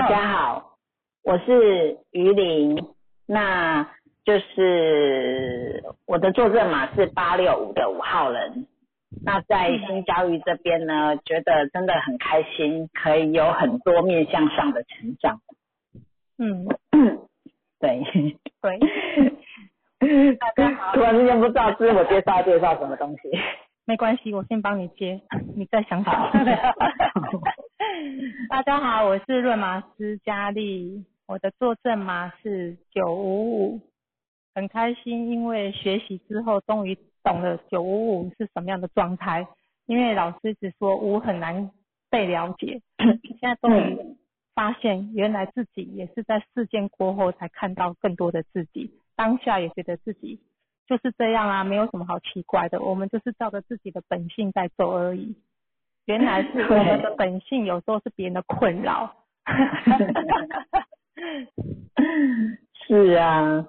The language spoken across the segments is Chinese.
大家好，我是于林，那就是我的坐证码是八六五的五号人。那在新教育这边呢，觉得真的很开心，可以有很多面向上的成长。嗯，对，对，大家好突然之间不知道自我介绍介绍什么东西。没关系，我先帮你接，你再想想。大家好，我是润马斯佳丽，我的坐证码是九五五，很开心，因为学习之后终于懂了九五五是什么样的状态，因为老师只说五很难被了解，现在终于发现原来自己也是在事件过后才看到更多的自己，当下也觉得自己就是这样啊，没有什么好奇怪的，我们就是照着自己的本性在走而已。原来是我们的本性，有时候是别人的困扰。是啊，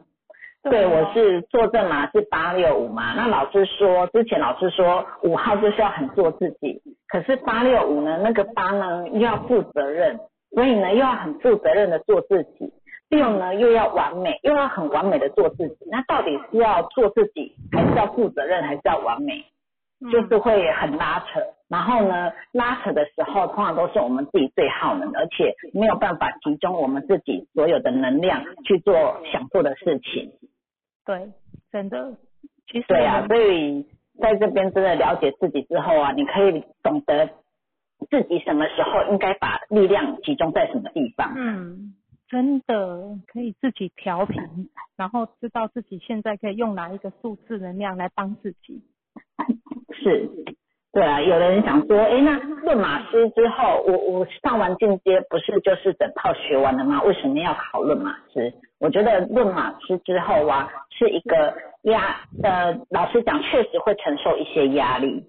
对，啊我是坐证嘛是八六五嘛。那老师说，之前老师说五号就是要很做自己，可是八六五呢，那个八呢又要负责任，所以呢又要很负责任的做自己。六呢又要完美，又要很完美的做自己。那到底是要做自己，还是要负责任，还是要完美？就是会很拉扯。然后呢，拉扯的时候，通常都是我们自己最耗能，而且没有办法集中我们自己所有的能量去做想做的事情。对，真的，其实对啊，所以在这边真的了解自己之后啊，你可以懂得自己什么时候应该把力量集中在什么地方。嗯，真的可以自己调频，然后知道自己现在可以用哪一个数字能量来帮自己。是，对啊，有的人想说，哎，那论马师之后，我我上完进阶不是就是整套学完了吗？为什么要考论马师？我觉得论马师之后啊，是一个压，呃，老实讲，确实会承受一些压力，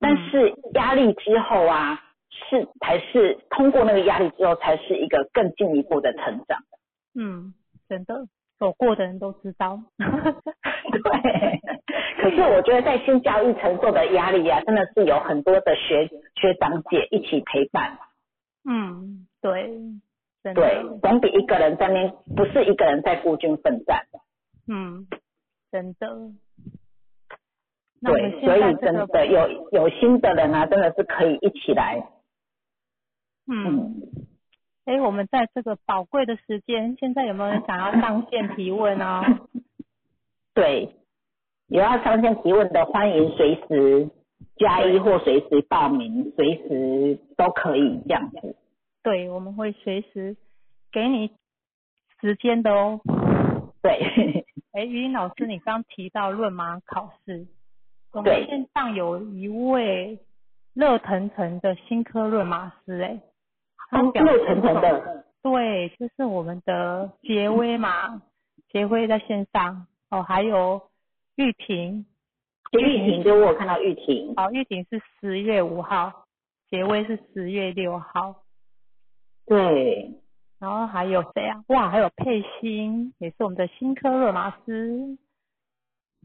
但是压力之后啊，是才是通过那个压力之后，才是一个更进一步的成长。嗯，真的，走过的人都知道。对，可是我觉得在新教育承受的压力啊，真的是有很多的学学长姐一起陪伴，嗯，对。对，总比一个人在那不是一个人在孤军奋战。嗯，真的。对，所以真的有有心的人啊，真的是可以一起来。嗯，嗯，哎，我们在这个宝贵的时间，现在有没有人想要上线提问啊？对，有要上线提问的，欢迎随时加一或随时报名，随时都可以这样子。对，我们会随时给你时间的哦。对，哎，于林老师，你刚提到论马考试，我们线上有一位热腾腾的新科论马师，哎，热腾腾现的，对，就是我们的杰威嘛，杰威在线上哦，还有玉婷，玉婷就我看到玉婷，哦，玉婷是十月五号，杰威是十月六号，对，然后还有谁啊？哇，还有佩欣，也是我们的新科勒马斯。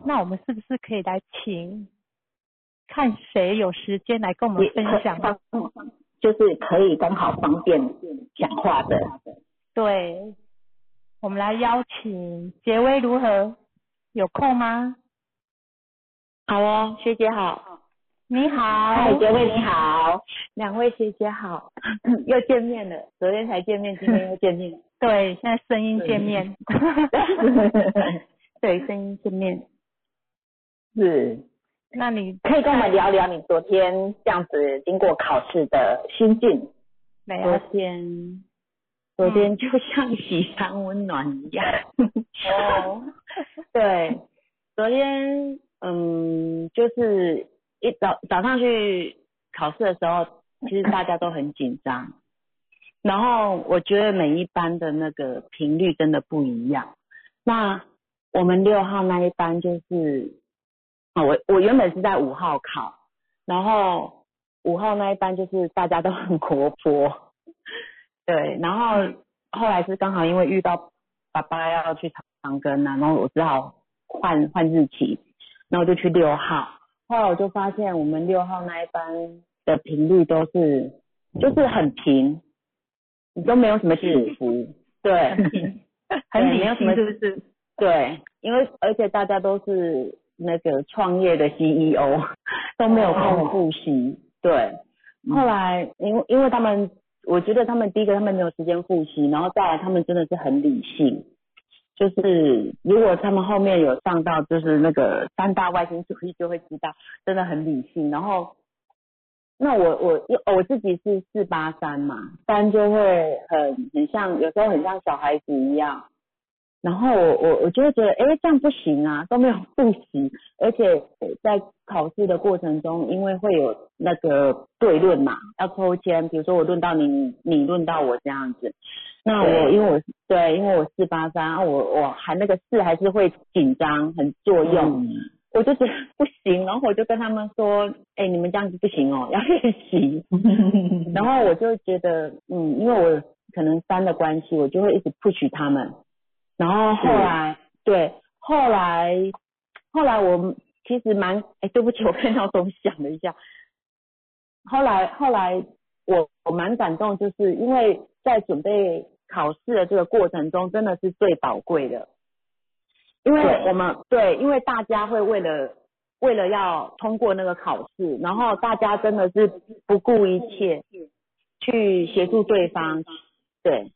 那我们是不是可以来请，看谁有时间来跟我们分享？可就是可以刚好方便讲话的。对，我们来邀请杰威如何？有空吗？好哦，学姐好，你好，嗨，杰威你好，两位学姐好，又见面了，昨天才见面，今天又见面，对，现在声音见面。对，声音见面，是，那你可以跟我们聊聊你昨天这样子经过考试的心境。没昨？天，昨天就像 喜糖温暖一样，哦，对，昨天嗯，就是一早早上去考试的时候，其实大家都很紧张，然后我觉得每一班的那个频率真的不一样。那我们六号那一班就是，啊，我我原本是在五号考，然后五号那一班就是大家都很活泼，对，然后后来是刚好因为遇到爸爸要去长庚啊，然后我只好换换日期，然后我就去六号，后来我就发现我们六号那一班的频率都是就是很平，你都没有什么起伏，对，很平，很理性，没有什么是不是？对，因为而且大家都是那个创业的 CEO，都没有空复习。对，后来因为因为他们，我觉得他们第一个他们没有时间复习，然后再来他们真的是很理性，就是如果他们后面有上到就是那个三大外星主义，就会知道真的很理性。然后那我我我自己是四八三嘛，三就会很很像，有时候很像小孩子一样。然后我我我就会觉得，哎，这样不行啊，都没有复习，而且在考试的过程中，因为会有那个对论嘛，要抽签，比如说我论到你，你论到我这样子。那我因为我对，因为我四八三，我我还那个四还是会紧张，很作用，我就觉得不行，然后我就跟他们说，哎，你们这样子不行哦，要练习。然后我就觉得，嗯，因为我可能三的关系，我就会一直 push 他们。然后后来，对，后来，后来我其实蛮，哎，对不起，我看到钟想了一下。后来，后来我我蛮感动，就是因为在准备考试的这个过程中，真的是最宝贵的。因为我们对，因为大家会为了为了要通过那个考试，然后大家真的是不顾一切去协助对方，对。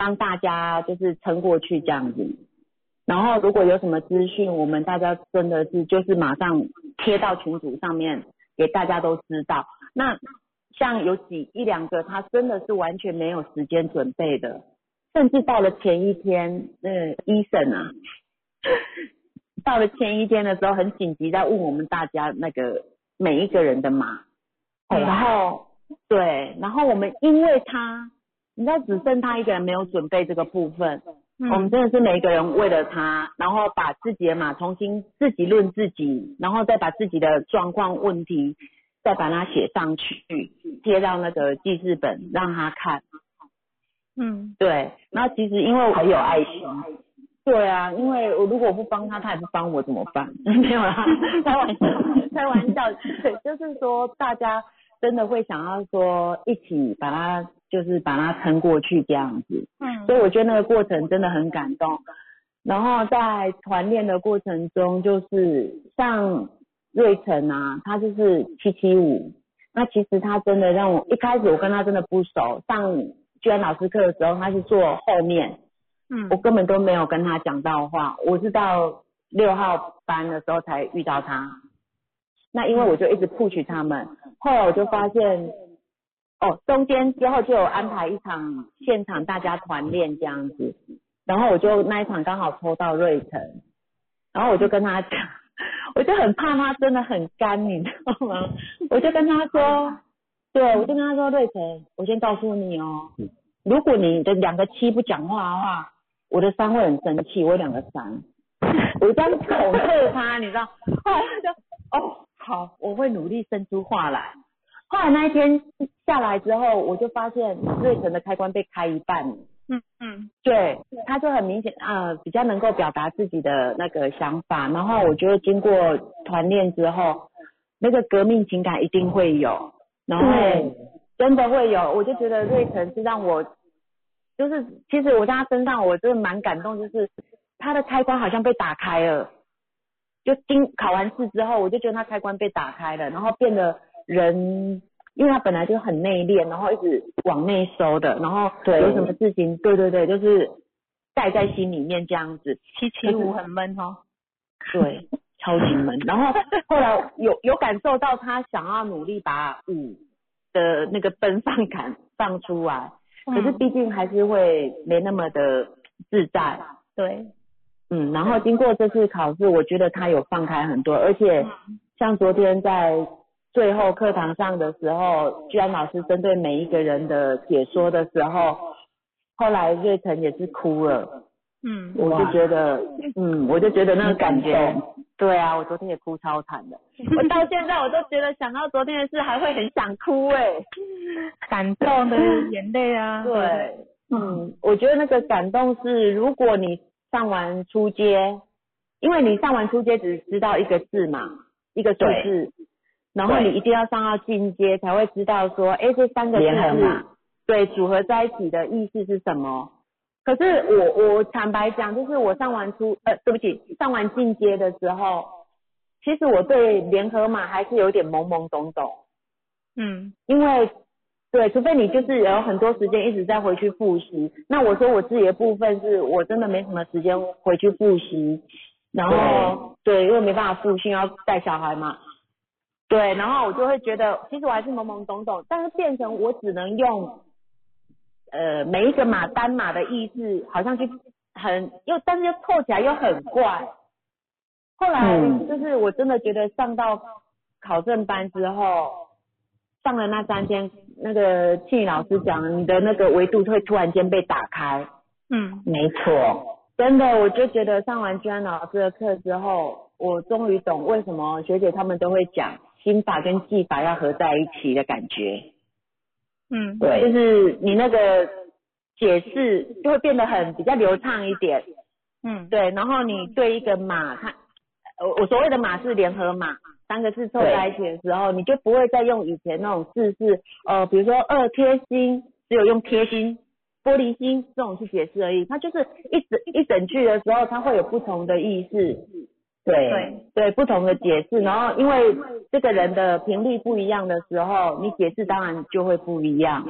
帮大家就是撑过去这样子，然后如果有什么资讯，我们大家真的是就是马上贴到群组上面给大家都知道。那像有几一两个，他真的是完全没有时间准备的，甚至到了前一天，那医生啊，到了前一天的时候很紧急在问我们大家那个每一个人的码，然后对，然后我们因为他。你知道只剩他一个人没有准备这个部分，我们真的是每一个人为了他，然后把自己的码重新自己论自己，然后再把自己的状况问题再把它写上去，贴到那个记事本让他看。嗯，对。那其实因为很有爱心。对啊，因为我如果不帮他，他也不帮我怎么办？没有啦，开玩笑，开玩笑。对，就是说大家真的会想要说一起把它。就是把它撑过去这样子，嗯，所以我觉得那个过程真的很感动。然后在团练的过程中，就是像瑞成啊，他就是七七五，那其实他真的让我一开始我跟他真的不熟，上居然老师课的时候他是坐后面，嗯，我根本都没有跟他讲到话，我是到六号班的时候才遇到他。那因为我就一直 push 他们，后来我就发现。哦，中间之后就有安排一场现场大家团练这样子，然后我就那一场刚好抽到瑞成，然后我就跟他讲，我就很怕他真的很干，你知道吗？我就跟他说，对，我就跟他说瑞成，我先告诉你哦，如果你的两个七不讲话的话，我的三会很生气，我两个三，我这样恐吓他，你知道？后来他就哦好，我会努力生出话来。后来那一天下来之后，我就发现瑞成的开关被开一半。嗯嗯，对，他就很明显啊，比较能够表达自己的那个想法。然后我觉得经过团练之后，那个革命情感一定会有。然后真的会有，我就觉得瑞成是让我，就是其实我在他身上，我真的蛮感动，就是他的开关好像被打开了。就经考完试之后，我就觉得他开关被打开了，然后变得。人，因为他本来就很内敛，然后一直往内收的，然后有什么事情，对对对，就是带在心里面这样子。七七五很闷哦。对，超级闷。然后后来有有感受到他想要努力把五的那个奔放感放出来，可是毕竟还是会没那么的自在。对，嗯，然后经过这次考试，我觉得他有放开很多，而且像昨天在。最后课堂上的时候，居然老师针对每一个人的解说的时候，后来瑞成也是哭了。嗯，我就觉得，嗯，我就觉得那个感觉，对啊，我昨天也哭超惨的。我到现在我都觉得想到昨天的事还会很想哭哎，感动的眼泪啊。对，嗯，我觉得那个感动是，如果你上完初阶，因为你上完初阶只知道一个字嘛，一个数字。然后你一定要上到进阶，才会知道说，哎，这三个字是，对组合在一起的意思是什么？可是我我坦白讲，就是我上完初呃，对不起，上完进阶的时候，其实我对联合码还是有点懵懵懂懂，嗯因为对，除非你就是有很多时间一直在回去复习。那我说我自己的部分是我真的没什么时间回去复习，然后对，因为没办法复训，要带小孩嘛。对，然后我就会觉得，其实我还是懵懵懂懂，但是变成我只能用，呃，每一个码单码的意思，好像就很又，但是又凑起来又很怪。后来嗯就是我真的觉得上到考证班之后，上了那三天，那个庆宇老师讲，你的那个维度会突然间被打开。嗯没错，真的，我就觉得上完居安老师的课之后，我终于懂为什么学姐他们都会讲心法跟技法要合在一起的感觉。嗯对就，是你那个解释就会变得很比较流畅一点。嗯对，然后你对一个马，它我我所谓的马是联合马，三个字凑在一起的时候，你就不会再用以前那种字是呃，比如说二贴心，只有用贴心、玻璃心这种去解释而已。它就是一整一整句的时候，它会有不同的意思，对，对，对不同的解释。然后因为这个人的频率不一样的时候，你解释当然就会不一样。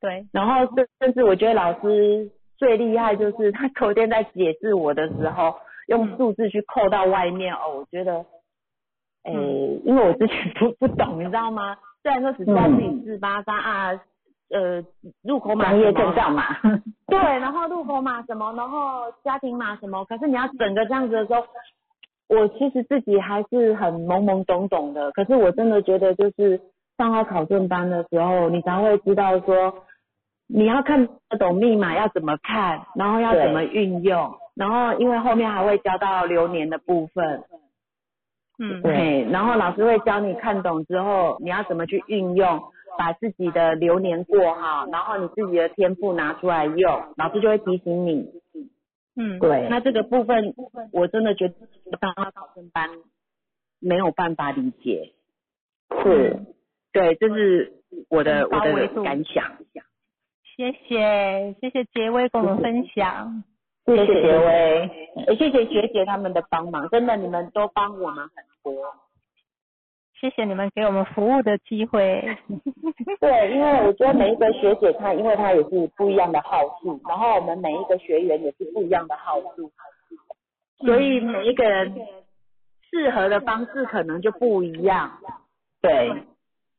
对，然后甚甚至我觉得老师最厉害就是他昨天在解释我的时候，用数字去扣到外面哦，我觉得，诶、嗯因为我之前不不懂，你知道吗？虽然说只知道自己四八三啊，呃，入口码专业什么证照嘛，对，然后入口码什么，然后家庭码什么，可是你要整个这样子的时候，我其实自己还是很懵懵懂懂的。可是我真的觉得，就是上到考证班的时候，你才会知道说，你要看得懂密码要怎么看，然后要怎么运用，然后因为后面还会教到流年的部分，嗯对对，然后老师会教你看懂之后，你要怎么去运用，把自己的流年过好，然后你自己的天赋拿出来用，老师就会提醒你。嗯对，那这个部分，我真的觉得当到考生班没有办法理解。是，对，这是我的我的感想。谢谢谢谢杰威跟我们分享，谢谢杰威，也谢谢学姐他们的帮忙，真的你们都帮我们很多。谢谢你们给我们服务的机会，对，因为我觉得每一个学姐她，因为她也是不一样的号数，然后我们每一个学员也是不一样的号数，所以每一个人适合的方式可能就不一样。对，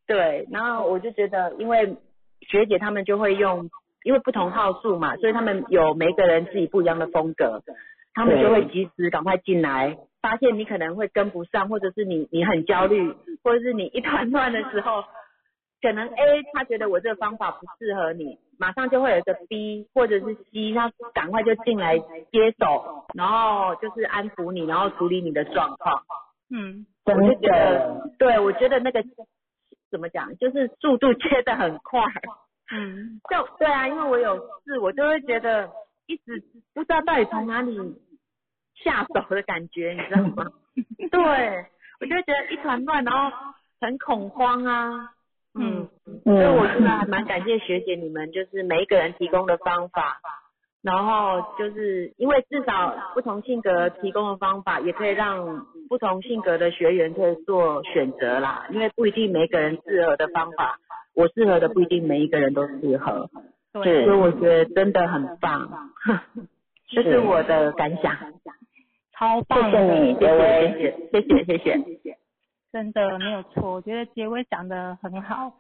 对，然后我就觉得，因为学姐他们就会用，因为不同号数嘛，所以他们有每个人自己不一样的风格，他们就会及时赶快进来，发现你可能会跟不上，或者是你你很焦虑，或者是你一团乱的时候，可能 A 他觉得我这个方法不适合你，马上就会有一个 B 或者是 C，他赶快就进来接手，然后就是安抚你，然后处理你的状况。嗯。我就觉得，，对我觉得那个怎么讲，就是速度切得很快。嗯。就对啊，因为我有事，我就会觉得一直不知道到底从哪里下手的感觉，你知道吗？对，我就觉得一团乱，然后很恐慌啊。嗯，所以我真的还蛮感谢学姐你们，就是每一个人提供的方法，然后就是因为至少不同性格提供的方法，也可以让不同性格的学员可以做选择啦。因为不一定每个人适合的方法，我适合的不一定每一个人都适合，对，所以我觉得真的很棒，这是我的感想。超棒谢谢的，你，杰威，谢谢谢谢谢谢。真的没有错，我觉得杰威讲的很好。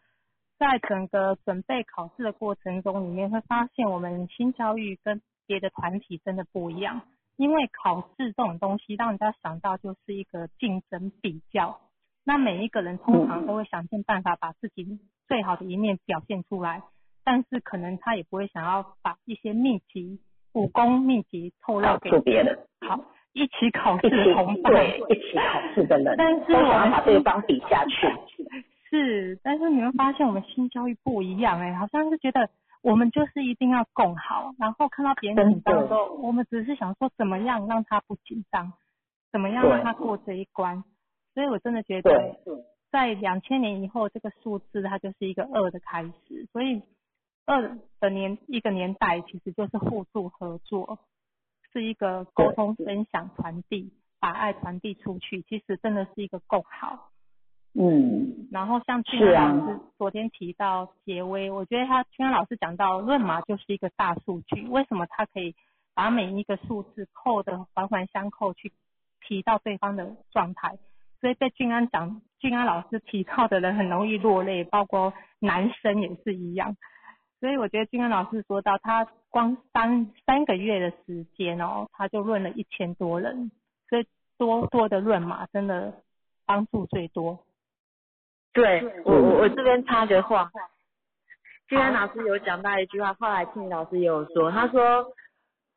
在整个准备考试的过程中，里面会发现我们新教育跟别的团体真的不一样。因为考试这种东西，让人家想到就是一个竞争比较。那每一个人通常都会想尽办法把自己最好的一面表现出来，但是可能他也不会想要把一些秘籍、武功秘籍透露给别人，好一起考试的同伴。对一起考试的人，但是都我们想把对方比下去，是，但是你会发现我们新教育不一样哎、好像是觉得我们就是一定要共好，然后看到别人紧张的时候，我们只是想说怎么样让他不紧张，怎么样让他过这一关。所以我真的觉得对，在两千年以后，这个数字它就是一个二的开始。所以二的年一个年代其实就是互助合作，是一个沟通、分享、传递，把爱传递出去，其实真的是一个共好。嗯，然后像俊安老师昨天提到结微，我觉得他俊安老师讲到论码就是一个大数据，为什么他可以把每一个数字扣的环环相扣去提到对方的状态，所以被俊安讲俊安老师提到的人很容易落泪，包括男生也是一样。所以我觉得俊安老师说到他光三三个月的时间哦，他就论了一千多人，所以多多的论嘛真的帮助最多。对我我我这边插个话，今天老师有讲到一句话，后来庆老师也有说，他说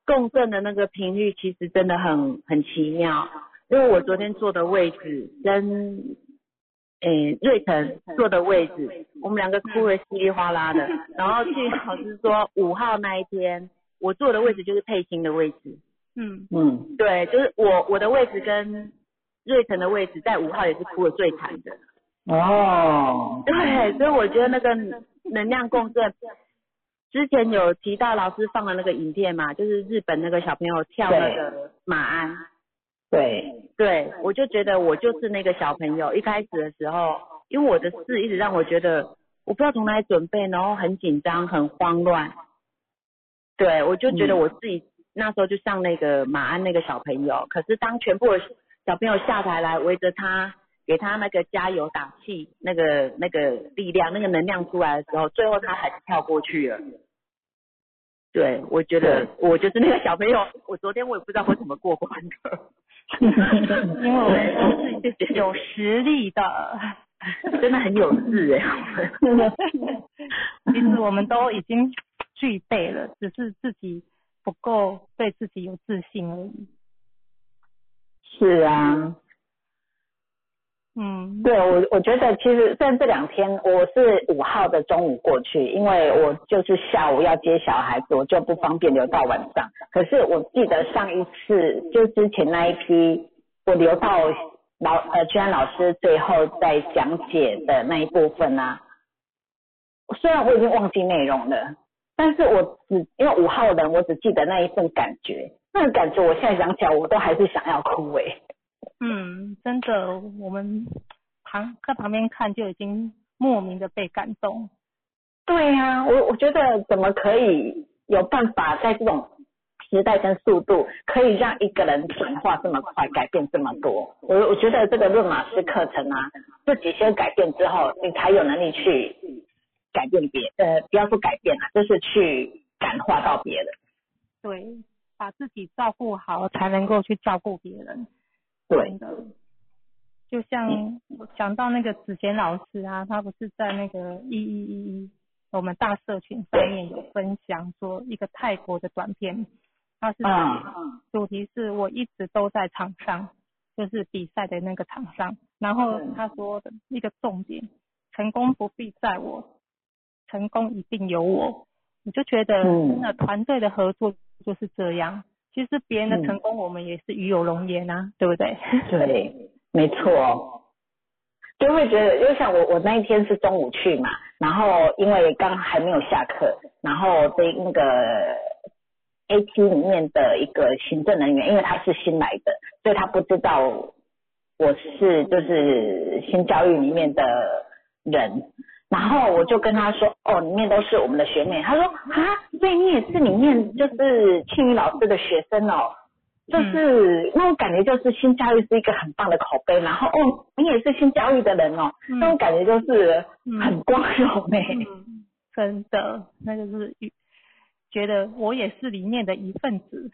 共振的那个频率其实真的很很奇妙，因为我昨天坐的位置跟诶瑞成坐的位置，我们两个哭得稀里哗啦的，然后庆老师说五号那一天我坐的位置就是佩欣的位置，嗯。嗯，对，就是我我的位置跟瑞成的位置在五号也是哭得最惨的。哦，对，所以我觉得那个能量共振，之前有提到老师放的那个影片嘛，就是日本那个小朋友跳那个马鞍，对，对我就觉得我就是那个小朋友。一开始的时候，因为我的事一直让我觉得我不知道从哪里准备，然后很紧张、很慌乱。对，我就觉得我自己那时候就像那个马鞍那个小朋友，可是当全部的小朋友下台来围着他。给他那个加油打气，那个那个力量，那个能量出来的时候，最后他还是跳过去了。对，我觉得我就是那个小朋友。我昨天我也不知道我怎么过关的，因为我们都是有 实力的，真的很有志哎。其实我们都已经具备了，只是自己不够对自己有自信而已。是啊，嗯，对我我觉得其实在这两天我是五号的中午过去，因为我就是下午要接小孩子，我就不方便留到晚上。可是我记得上一次就之前那一批，我留到老呃居安老师最后在讲解的那一部分啊，虽然我已经忘记内容了，但是我只因为五号人我只记得那一份感觉，那个感觉我现在想起来我都还是想要哭诶、嗯，真的，我们旁在旁边看就已经莫名的被感动。对呀、我我觉得怎么可以有办法在这种时代跟速度，可以让一个人转化这么快，改变这么多？我我觉得这个论马斯课程啊，自己先改变之后，你才有能力去改变别呃，不要说改变啊，就是去感化到别人。对，把自己照顾好，才能够去照顾别人。对，的，就像我讲到那个子贤老师啊，他不是在那个一一一一我们大社群上面有分享说一个泰国的短片，他是嗯。主题是我一直都在场上，就是比赛的那个场上，然后他说的一个重点，成功不必在我，成功一定有我，我就觉得嗯。真的团队的合作就是这样。其实别人的嗯成功，我们也是与有荣焉啊，对不对？对，没错。就会觉得，就像我我那一天是中午去嘛，然后因为刚还没有下课，然后被那个 A T 里面的一个行政人员，因为他是新来的，所以他不知道我是就是新教育里面的人，然后我就跟他说，哦，里面都是我们的学妹，他说啊，所以你也是里面就是庆宇老师的学生哦。就是、那种感觉，就是新教育是一个很棒的口碑，然后哦，你也是新教育的人哦，嗯。那种感觉就是很光荣哎、嗯，真的，那就是与觉得我也是里面的一份子。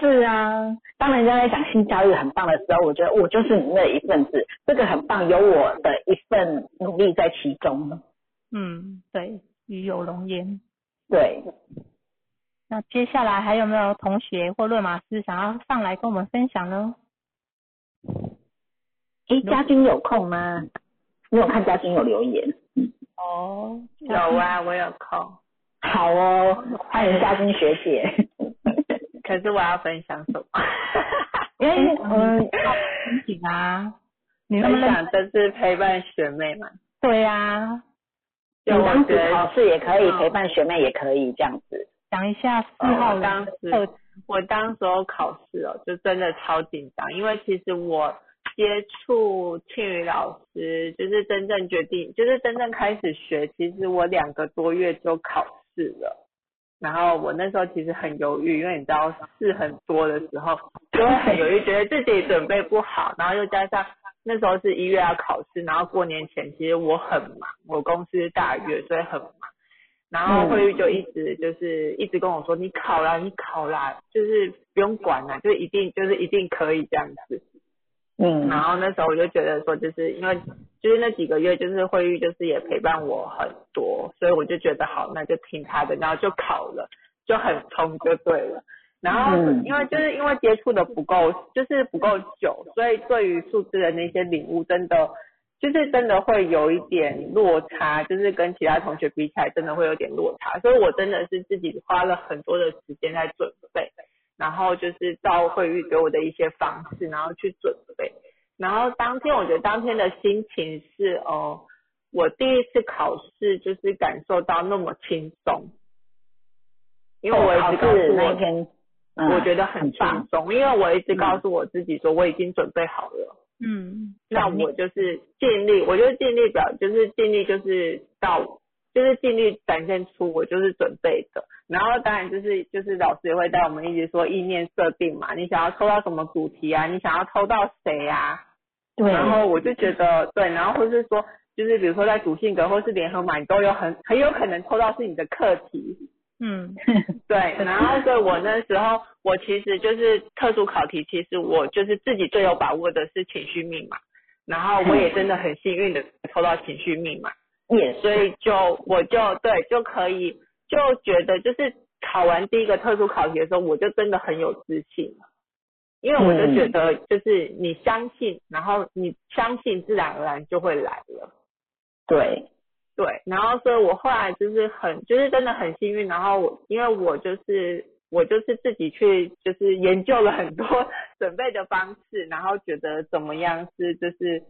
是啊，当人家在讲性教育很棒的时候，我觉得我就是里面的一份子，这个很棒，有我的一份努力在其中。嗯，对，与有荣焉。对，那接下来还有没有同学或论马师想要上来跟我们分享呢？诶，嘉君有空吗？你有看嘉君有留言。哦，有啊，我有空，好哦，欢迎嘉君学姐。可是我要分享什么？因为嗯，申请啊，你能不能？就是陪伴学妹嘛。对呀、你就我当得考试也可以，嗯陪伴学妹也可以这样子。讲一下四呃号我当时我当时候考试哦，就真的超紧张，因为其实我接触庆宇老师，就是真正决定，就是真正开始学，其实我两个多月就考试了。然后我那时候其实很犹豫，因为你知道事很多的时候，就会很犹豫，觉得自己准备不好，然后又加上那时候是一月要考试，然后过年前其实我很忙，我公司大月，所以很忙。然后慧玉就一直就是一直跟我说，你考啦，你考啦，就是不用管啦，就一定就是一定可以这样子。嗯然后那时候我就觉得说，就是因为就是那几个月，就是慧玉就是也陪伴我很多，所以我就觉得好，那就听他的，然后就考了，就很冲就对了。然后嗯因为就是因为接触的不够，就是不够久，所以对于数字的那些领悟，真的就是真的会有一点落差，就是跟其他同学比起来，真的会有点落差。所以我真的是自己花了很多的时间在准备。然后就是照慧玉给我的一些方式，然后去准备。然后当天我觉得当天的心情是，哦，我第一次考试就是感受到那么轻松，因为我一直告诉我，天，嗯我觉得很轻。松，因为我一直告诉我自己说我已经准备好了。嗯，那我就是尽力，我就尽力表，就是尽力就是到，就是尽力展现出我就是准备的。然后当然就是就是老师也会带我们一直说意念设定嘛，你想要抽到什么主题啊，你想要抽到谁啊？对，然后我就觉得对，然后或是说就是比如说在主性格或是联合嘛，你都有很很有可能抽到是你的课题。嗯，对，然后所以我那时候我其实就是特殊考题，其实我就是自己最有把握的是情绪密码，然后我也真的很幸运的抽到情绪密码，也是所以就我就对就可以就觉得就是考完第一个特殊考题的时候，我就真的很有自信。了，因为我就觉得就是你相信，然后你相信自然而然就会来了。对，对，然后所以我后来就是很，就是真的很幸运，然后我因为我就是我就是自己去就是研究了很多 准备的方式，然后觉得怎么样是就是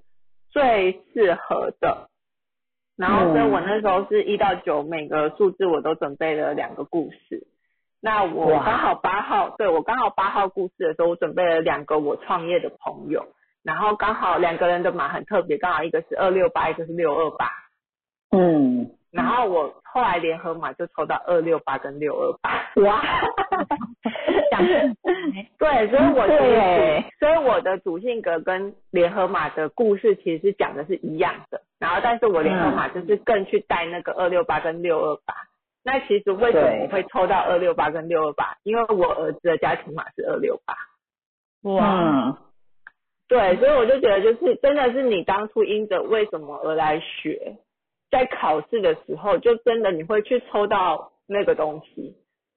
最适合的，然后所以我那时候是一到九每个数字我都准备了两个故事，那我刚好八号，对我刚好八号故事的时候，我准备了两个我创业的朋友，然后刚好两个人的码很特别，刚好一个是二六八，一个是六二八。嗯，然后我后来联合码就抽到二六八跟六二八，哇，讲 对，所以我其对，所以我的主性格跟联合马的故事其实讲的是一样的，然后但是我联合马就是更去带那个二六八跟六二八。那其实为什么对我会抽到二六八跟六二八？因为我儿子的家庭码是二六八。哇，嗯，对，所以我就觉得就是真的是你当初因着为什么而来学，在考试的时候就真的你会去抽到那个东西，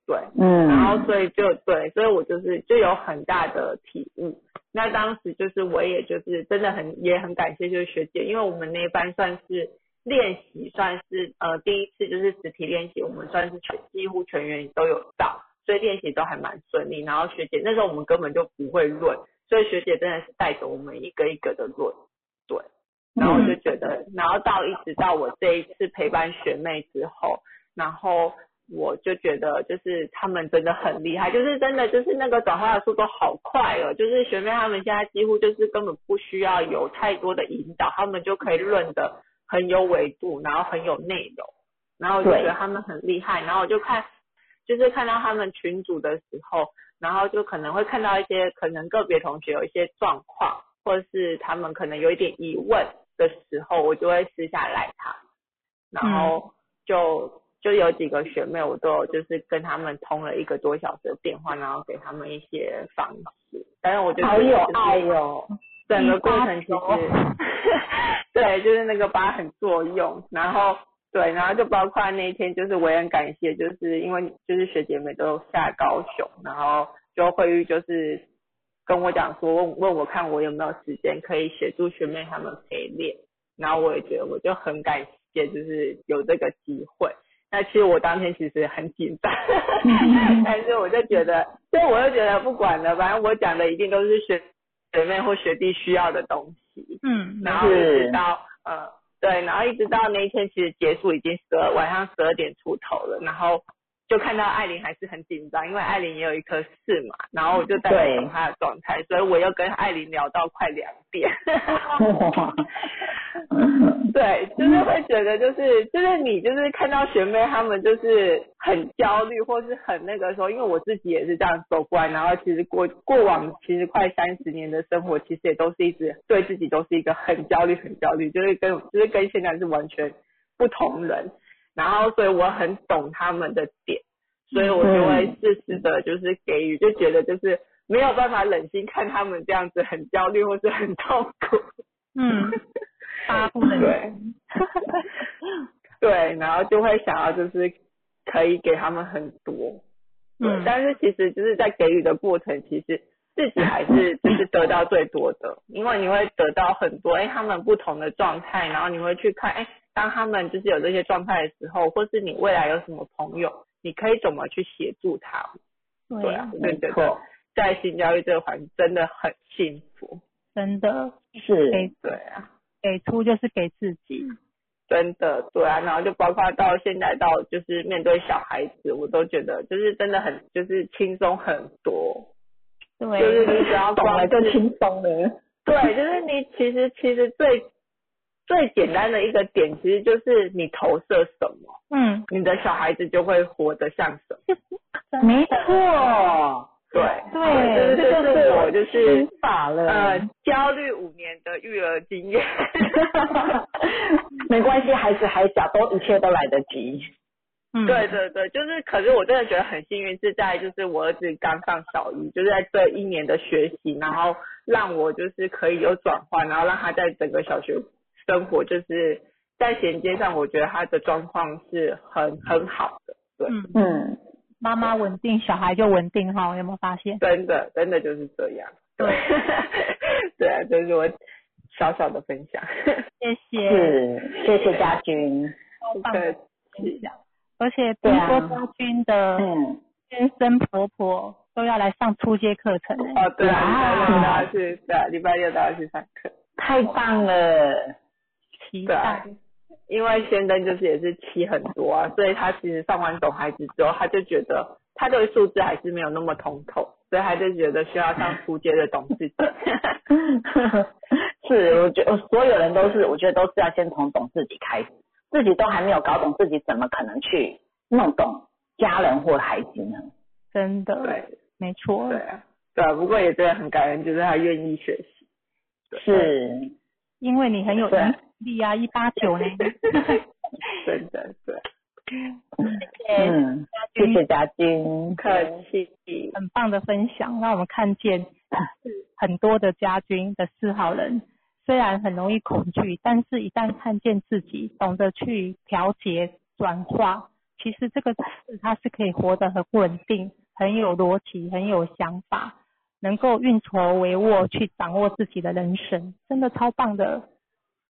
对，嗯，然后所以就对，所以我就是就有很大的体悟。那当时就是我也就是真的很也很感谢就是学姐，因为我们那一班算是练习，算是呃第一次就是实体练习，我们算是全几乎全员都有到，所以练习都还蛮顺利。然后学姐那时候我们根本就不会论，所以学姐真的是带着我们一个一个的论，对。然后我就觉得，然后到一直到我这一次陪伴学妹之后，然后我就觉得就是他们真的很厉害，就是真的就是那个转化的速度好快哦，就是学妹他们现在几乎就是根本不需要有太多的引导，他们就可以论的很有维度，然后很有内容，然后我就觉得他们很厉害，然后我就看就是看到他们群组的时候，然后就可能会看到一些可能个别同学有一些状况，或者是他们可能有一点疑问的时候，我就会私下来他，然后就就有几个学妹，我都有就是跟他们通了一个多小时的电话，然后给他们一些方式，但是我觉得好有爱哟，整个过程其实，对，就是那个疤很作用，然后对，然后就包括那一天，就是我也很感谢，就是因为就是学姐妹都下高雄，然后就会玉就是跟我讲说，问问我看我有没有时间可以协助学妹她们陪练，然后我也觉得我就很感谢，就是有这个机会。那其实我当天其实很紧张，但是我就觉得，所以我就觉得不管了，反正我讲的一定都是学学妹或学弟需要的东西。嗯，然后一直到呃，对，然后一直到那一天其实结束已经十二晚上十二点出头了，然后就看到艾琳还是很紧张，因为艾琳也有一颗痣嘛，然后我就在对等她的状态，所以我又跟艾琳聊到快两点。哇，对，就是会觉得就是就是你就是看到学妹她们就是很焦虑或是很那个时候，因为我自己也是这样走过来，然后其实过过往其实快三十年的生活，其实也都是一直对自己都是一个很焦虑很焦虑，就是跟就是跟现在是完全不同人，然后所以我很懂他们的点，所以我就会适时的就是给予，就觉得就是没有办法冷心看他们这样子很焦虑或是很痛苦。嗯，发不能对，对，然后就会想要就是可以给他们很多，对，嗯。但是其实就是在给予的过程，其实自己还是 就是得到最多的，因为你会得到很多，哎，他们不同的状态，然后你会去看，哎，当他们就是有这些状态的时候，或是你未来有什么朋友，你可以怎么去协助他们？对啊，我觉得错，在性教育这个环境真的很幸福，真的是，给对啊。给出就是给自己，真的，对啊，然后就包括到现在到就是面对小孩子，我都觉得就是真的很就是轻松很多，对，就是你只要 懂了就轻松了。对，就是你其实其实最最简单的一个点，其实就是你投射什么，嗯，你的小孩子就会活得像什么。真 没错，对对就是这是我就是心法了。呃焦虑五年的育儿经验。没关系，孩子还小，都一切都来得及。嗯，对对对，就是，可是我真的觉得很幸运，是在就是我儿子刚上小一，就是在这一年的学习，然后让我就是可以有转换，然后让他在整个小学生活，就是在衔接上，我觉得他的状况是很很好的，对，嗯，嗯，妈妈稳定，小孩就稳定哈，有没有发现？真的真的就是这样，对，对啊，就是我小小的分享，谢谢，是，谢谢家军。超棒的对分享。而且对啊听说家军的嗯，先生婆婆都要来上初阶课程欸哦，对啊，礼拜六哇都要去，对啊，礼拜六都要去上课。太棒了。对期待啊。，因为先生就是也是七很多啊，所以他其实上完懂孩子之后，他就觉得他对数字还是没有那么通透，所以他就觉得需要上初阶的懂自己。是，我觉得所有人都是，我觉得都是要先从懂自己开始，自己都还没有搞懂自己，怎么可能去弄懂家人或孩子呢？真的，对没错对，啊，对啊，不过也真的很感恩，就是他愿意学习。是，因为你很有力啊，一八九呢。真的对，嗯，谢谢家军。客气。很棒的分享，让我们看见 很多的家军的四号人，虽然很容易恐惧，但是一旦看见自己懂得去调节、转化，其实这个他是可以活得很稳定、很有逻辑、很有想法，能够运筹帷幄去掌握自己的人生，真的超棒的。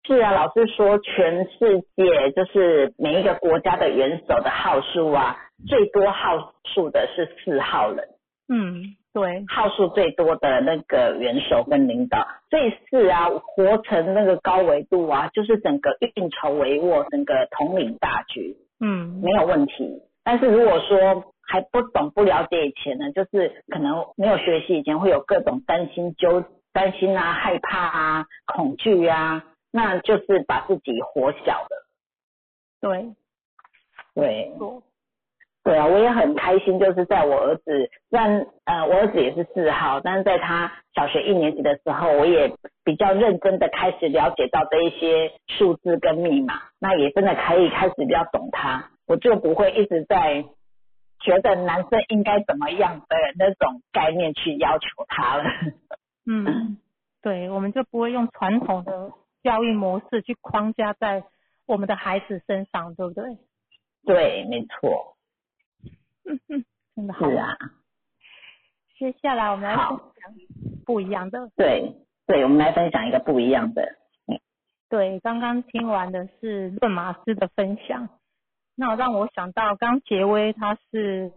是啊，老师说全世界就是每一个国家的元首的号数啊，最多号数的是四号人。嗯，对，号数最多的那个元首跟领导，所以是啊，活成那个高维度啊，就是整个运筹帷幄，整个统领大局嗯，没有问题。但是如果说还不懂不了解以前呢，就是可能没有学习以前会有各种担心、纠担心啊、害怕啊、恐惧啊，那就是把自己活小了。对，对，对啊，我也很开心，就是在我儿子，虽然呃我儿子也是四号，但是在他小学一年级的时候，我也比较认真的开始了解到这一些数字跟密码，那也真的可以开始比较懂他，我就不会一直在觉得男生应该怎么样的那种概念去要求他了。嗯，对，我们就不会用传统的教育模式去框架在我们的孩子身上，对不对？对，没错，真的好。是啊，接下来我们来分享不一样的。对对，我们来分享一个不一样的，对，刚刚听完的是论马斯的分享，那让我想到刚杰威他是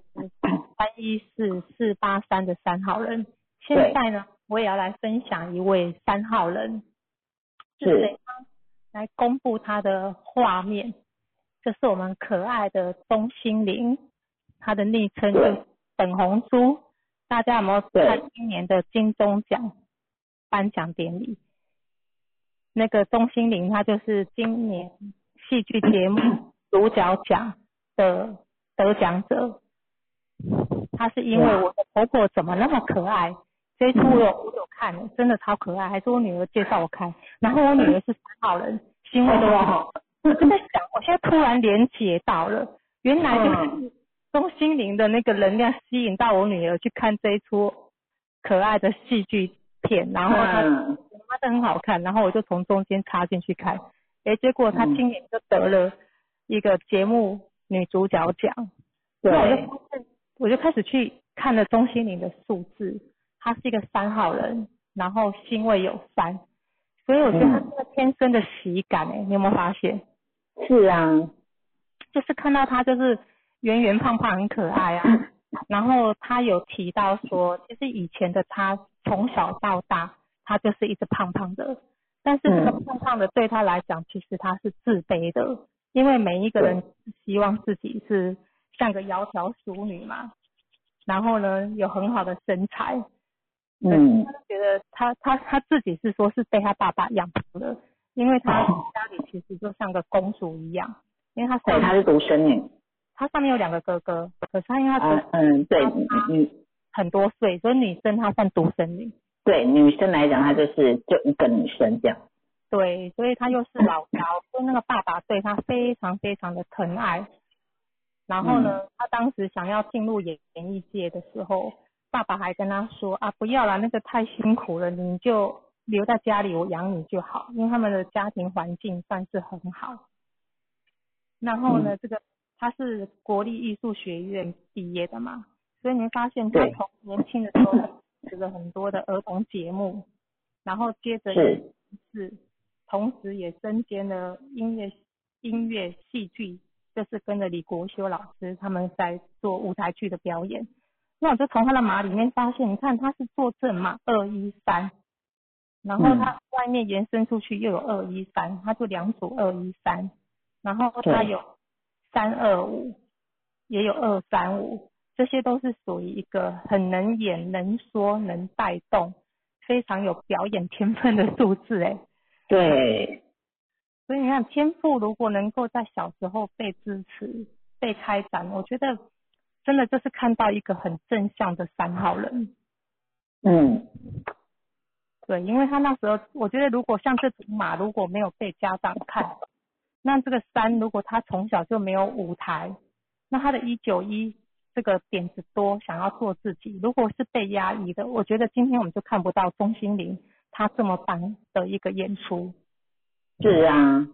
三一四四八三的三号人，现在呢，我也要来分享一位三号人，是是谁呢？来公布他的画面。这是我们可爱的钟心凌，他的昵称就是粉红猪。大家有没有看今年的金钟奖颁奖典礼？那个钟心凌，他就是今年戏剧节目主角奖的得奖者。他是因为我的婆婆怎么那么可爱，这一出我有我有看，真的超可爱，还是我女儿介绍我看。然后我女儿是三号人，新闻都好。我。就在想，我现在突然连接到了，原来就是钟心凌的那个能量吸引到我女儿去看这一出可爱的戏剧片，然后她她的很好看，然后我就从中间插进去看，哎，结果她今年就得了一个节目女主角奖，对，我就发现我就开始去看了钟心凌的数字，她是一个三号人，然后星位有三，所以我觉得他是个天生的喜感哎，你有没有发现？是啊，就是看到他就是圆圆胖胖很可爱啊，然后他有提到说，其实以前的他从小到大他就是一直胖胖的，但是这个胖胖的对他来讲，其实他是自卑的，因为每一个人希望自己是像个窈窕淑女嘛，然后呢有很好的身材，嗯，他觉得他他他自己是说是被他爸爸养胖的。因为他家里其实就像个公主一样，因为他对他是独生女，他上面有两个哥哥，可是他因为他嗯嗯对女很多岁，所以女生她算独生女。对女生来讲，她就是就一个女生这样。对，所以她又是老幺，所以那个爸爸对她非常非常的疼爱。然后呢，他当时想要进入演演艺界的时候，爸爸还跟他说啊，不要了，那个太辛苦了，你就。留在家里，我养你就好，因为他们的家庭环境算是很好。然后呢，这个他是国立艺术学院毕业的嘛，所以你会发现他从年轻的时候这个很多的儿童节目，然后接着是，同时也身兼了音乐音乐戏剧，就是跟着李国修老师他们在做舞台剧的表演。那我就从他的码里面发现，你看他是坐正嘛，二一三。然后他外面延伸出去又有二一三，他就两组二一三，然后他有三二五，也有二三五，这些都是属于一个很能演、能说、能带动，非常有表演天分的数字哎。对。所以你看，天赋如果能够在小时候被支持、被开展，我觉得真的就是看到一个很正向的三号人。嗯。对，因为他那时候，我觉得如果像这匹马如果没有被家长看，那这个三如果他从小就没有舞台，那他的一九一这个点子多，想要做自己，如果是被压抑的，我觉得今天我们就看不到钟心凌他这么棒的一个演出。是啊，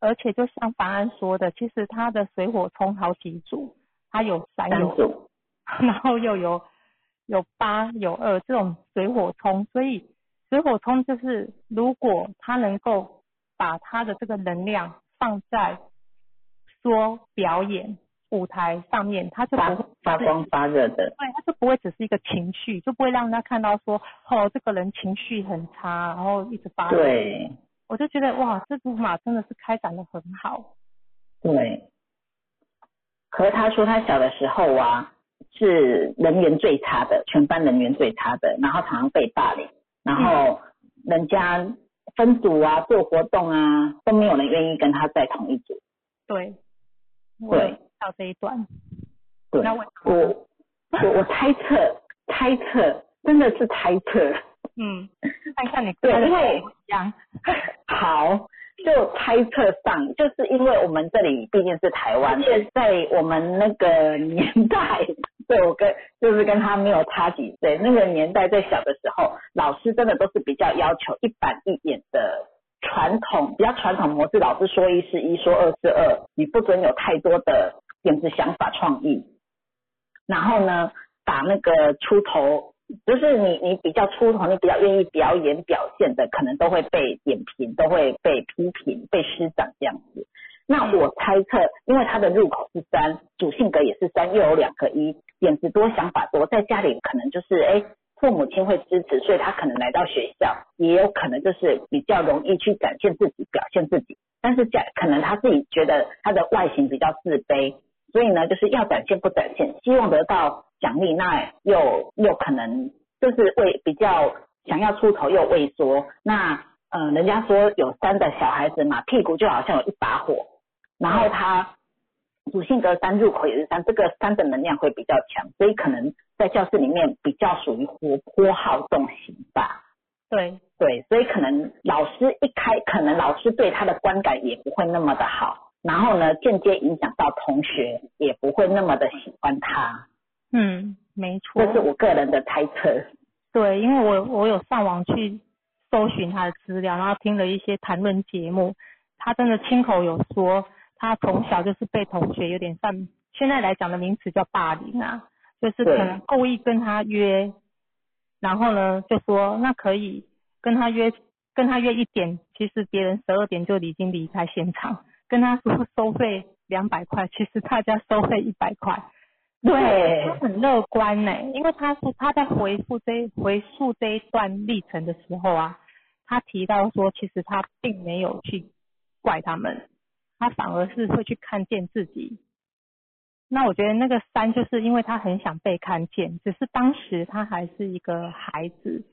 而且就像凡安说的，其实他的水火冲好几组，他有三组，然后又有有八有二这种水火冲，所以。水火冲就是，如果他能够把他的这个能量放在说表演舞台上面，他就不会发光发热的。对，他就不会只是一个情绪，就不会让他看到说，哦，这个人情绪很差，然后一直发。对。我就觉得哇，这组马真的是开展的很好。对。可是他说他小的时候啊，是人缘最差的，全班人缘最差的，然后常常被霸凌。然后人家分组啊，做活动啊，都没有人愿意跟他在同一组。对，对，到这一段。对，那我我我猜测，猜测，真的是猜测。嗯，看看你对，因为一样。好。就猜测上，就是因为我们这里毕竟是台湾，在我们那个年代，对我跟就是跟他没有差几岁，那个年代在小的时候，老师真的都是比较要求一板一眼的传统，比较传统模式，老师说一是一，说二是二，你不准有太多的点子想法创意，然后呢，把那个出头。就是你，你比较出头，你比较愿意表演表现的，可能都会被点评，都会被批评，被师长这样子。那我猜测，因为他的入口是三，主性格也是三，又有两个一，点子多，想法多，在家里可能就是哎，父母亲会支持，所以他可能来到学校，也有可能就是比较容易去展现自己、表现自己。但是在可能他自己觉得他的外形比较自卑，所以呢，就是要展现不展现，希望得到奖励，那又又可能就是畏比较想要出头又畏缩。那呃，人家说有三的小孩子嘛，屁股就好像有一把火，然后他主性格三入口也是三，这个三的能量会比较强，所以可能在教室里面比较属于活泼好动型吧。对对，所以可能老师一开，可能老师对他的观感也不会那么的好，然后呢，间接影响到同学也不会那么的喜欢他。嗯，没错。这是我个人的猜测。对，因为我我有上网去搜寻他的资料，然后听了一些谈论节目，他真的亲口有说，他从小就是被同学有点像现在来讲的名词叫霸凌啊，就是可能故意跟他约。然后呢，就说那可以跟他约，跟他约一点，其实别人十二点就已经离开现场。跟他说收费两百块，其实他家收费一百块。对，他很乐观呢，因为他说他在回复这回溯这一段历程的时候啊，他提到说，其实他并没有去怪他们，他反而是会去看见自己。那我觉得那个三就是因为他很想被看见，只是当时他还是一个孩子，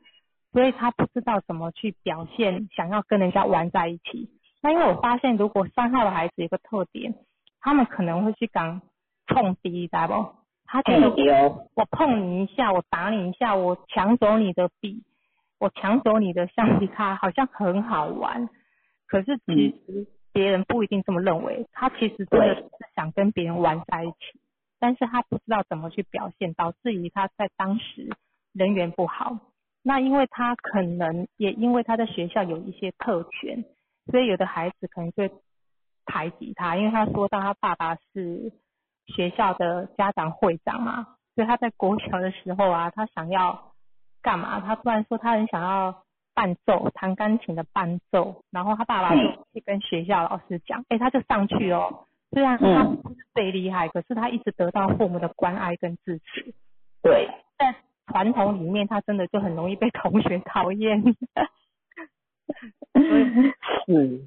所以他不知道怎么去表现，想要跟人家玩在一起。那因为我发现，如果三号的孩子有个特点，他们可能会去讲碰敌，知道不？他觉得我碰你一下，我打你一下，我抢走你的笔，我抢走你的橡皮擦，好像很好玩。可是其实。别人不一定这么认为，他其实真的是想跟别人玩在一起，但是他不知道怎么去表现，导致于他在当时人缘不好。那因为他可能也因为他在学校有一些特权，所以有的孩子可能会排挤他，因为他说到他爸爸是学校的家长会长嘛，所以他在国小的时候啊，他想要干嘛？他突然说他很想要。伴奏弹钢琴的伴奏，然后他爸爸就去跟学校老师讲，哎，他就上去哦。虽然他不是最厉害，可是他一直得到父母的关爱跟支持。对，在传统里面，他真的就很容易被同学讨厌。是，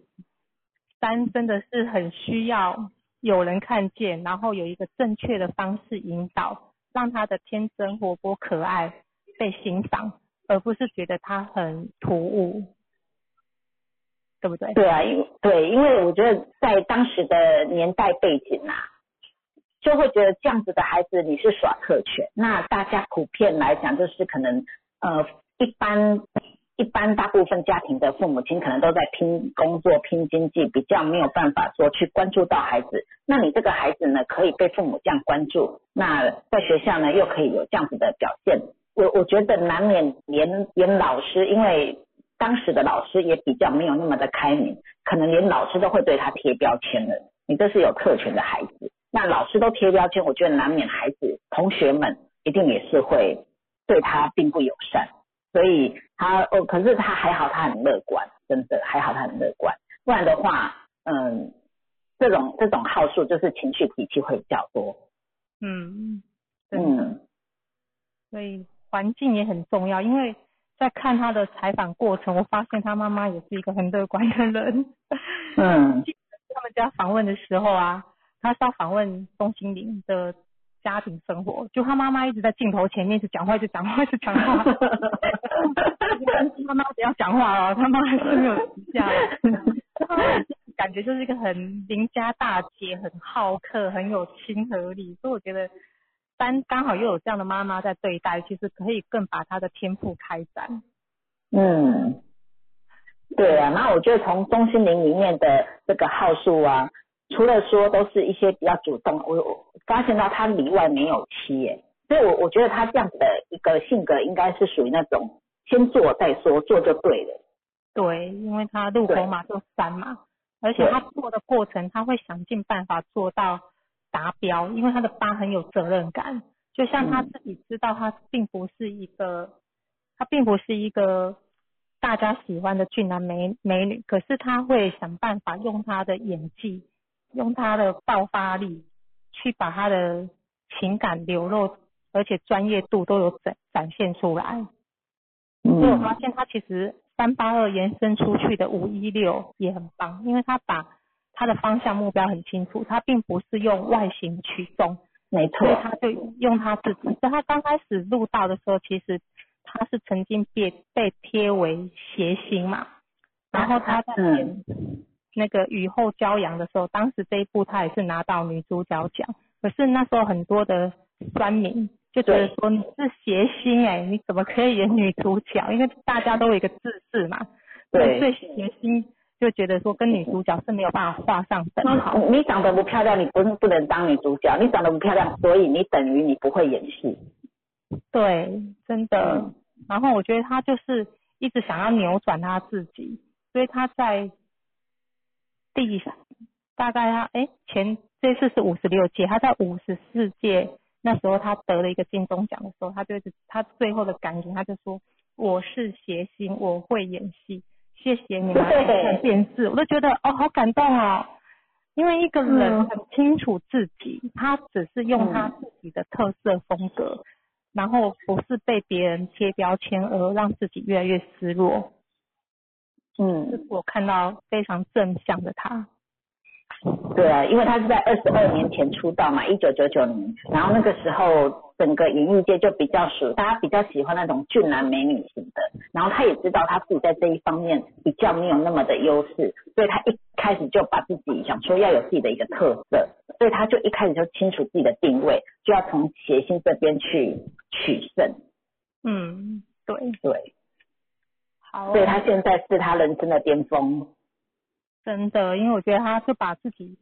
三真的是很需要有人看见，然后有一个正确的方式引导，让他的天真活泼可爱被欣赏。而不是觉得他很突兀，对不对？对啊，因对，因为我觉得在当时的年代背景啊，就会觉得这样子的孩子你是耍特权。那大家普遍来讲，就是可能呃，一般一般大部分家庭的父母亲可能都在拼工作、拼经济，比较没有办法说去关注到孩子。那你这个孩子呢，可以被父母这样关注，那在学校呢，又可以有这样子的表现。我我觉得难免连连老师，因为当时的老师也比较没有那么的开明，可能连老师都会对他贴标签了。你这是有特权的孩子，那老师都贴标签，我觉得难免孩子同学们一定也是会对他并不友善。所以他哦，可是他还好，他很乐观，真的还好他很乐观。不然的话，嗯，这种这种号数就是情绪脾气会比较多。嗯嗯，所以。环境也很重要，因为在看他的采访过程，我发现他妈妈也是一个很乐观的人。嗯。他们家访问的时候啊，他是要访问钟心凌的家庭生活，就他妈妈一直在镜头前面一直讲话，一直讲话，一直讲话。妈妈不要讲话哦，他妈还是没有停下来。感觉就是一个很邻家大姐，很好客，很有亲和力，所以我觉得。但刚好又有这样的妈妈在对待，其实可以更把他的天赋开展。嗯，对啊。那我觉得从中心灵里面的这个号数啊，除了说都是一些比较主动，我我发现到他里外没有七耶，所以我我觉得他这样子的一个性格，应该是属于那种先做再说，做就对了。对，因为他入口嘛就三嘛，而且他做的过程，他会想尽办法做到。达标，因为他的八很有责任感，就像他自己知道他并不是一个，他并不是一个大家喜欢的俊男美美女，可是他会想办法用他的演技，用他的爆发力去把他的情感流露，而且专业度都有展展现出来。嗯所以我发现他其实三八二延伸出去的五一六也很棒，因为他把他的方向目标很清楚，他并不是用外形驱动，没错所以，他就用他自己。在他刚开始入道的时候，其实他是曾经被被贴为谐星嘛，然后他在嗯演那个雨后骄阳的时候，当时这一部她也是拿到女主角奖，可是那时候很多的酸民就觉得说你是谐星哎、你怎么可以演女主角？因为大家都有一个自视嘛，对所以谐星就觉得说跟女主角是没有办法画上等号。你长得不漂亮，你不是不能当女主角，你长得不漂亮，所以你等于你不会演戏。对，真的。嗯然后我觉得他就是一直想要扭转他自己，所以他在第大概他哎前这次是五十六届，他在五十四届那时候他得了一个金钟奖的时候，他就是他最后的感言他就说我是谐星，我会演戏，谢谢你们来看电视，我都觉得哦好感动哦。因为一个人嗯很清楚自己，他只是用他自己的特色风格，然后不是被别人贴标签而让自己越来越失落。这嗯，是我看到非常正向的他。对啊，因为他是在二十二年前出道嘛，一九九九年，然后那个时候整个演艺界就比较属大家比较喜欢那种俊男美女型的，然后他也知道他自己在这一方面比较没有那么的优势，所以他一开始就把自己想说要有自己的一个特色，所以他就一开始就清楚自己的定位，就要从谐星这边去取胜，嗯，对，对，好哦，所以他现在是他人生的巅峰，真的，因为我觉得他是把自己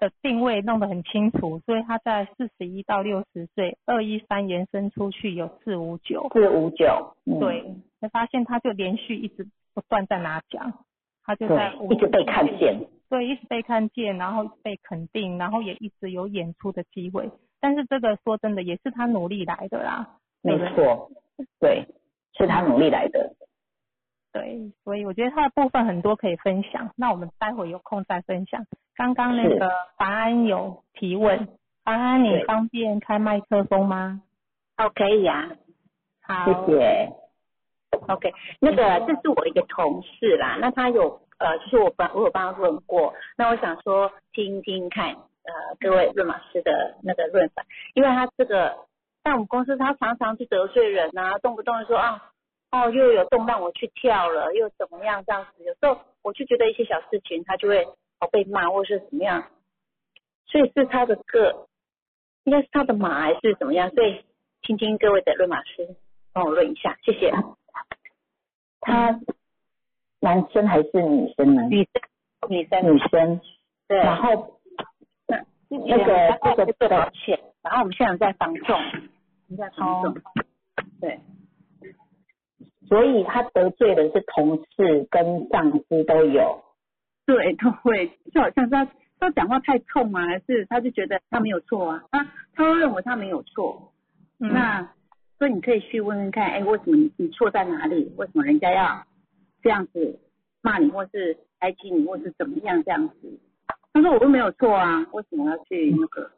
的定位弄得很清楚，所以他在四十一到六十岁，二一三延伸出去有四五九，四五九，嗯，对，会发现他就连续一直不断在拿奖，他就在，一直被看见，对，一直被看见，然后被肯定，然后也一直有演出的机会。但是这个说真的，也是他努力来的啦。没错，对，是他努力来的。对，所以我觉得他的部分很多可以分享。那我们待会有空再分享。刚刚那个凡安有提问，凡安你方便开麦克风吗？哦，可以呀、好，谢谢。OK，那个这是我一个同事啦，那他有呃，就是我帮我有帮他问过，那我想说听听看呃各位论老师的那个论法，因为他这个在我们公司他常常去得罪人啊，动不动就说啊哦又有动让我去跳了，又怎么样这样子，有时候我就觉得一些小事情他就会哦被骂或是怎么样，所以是他的个应该是他的马还是怎么样，所以听听各位的论马师帮我论一下，谢谢。他男生还是女生呢？女生，女生，女生。对，然后那那个这个对保险，然后我们现在在防重，我们在防重，对，所以他得罪的是同事跟上司都有。对，都会，就好像他他讲话太冲啊，还是他就觉得他没有错啊，他他会认为他没有错，嗯那所以你可以去问问看，哎，为什么你你错在哪里？为什么人家要这样子骂你，或是排挤你，或是怎么样这样子？他说我又没有错啊，为什么要去那个？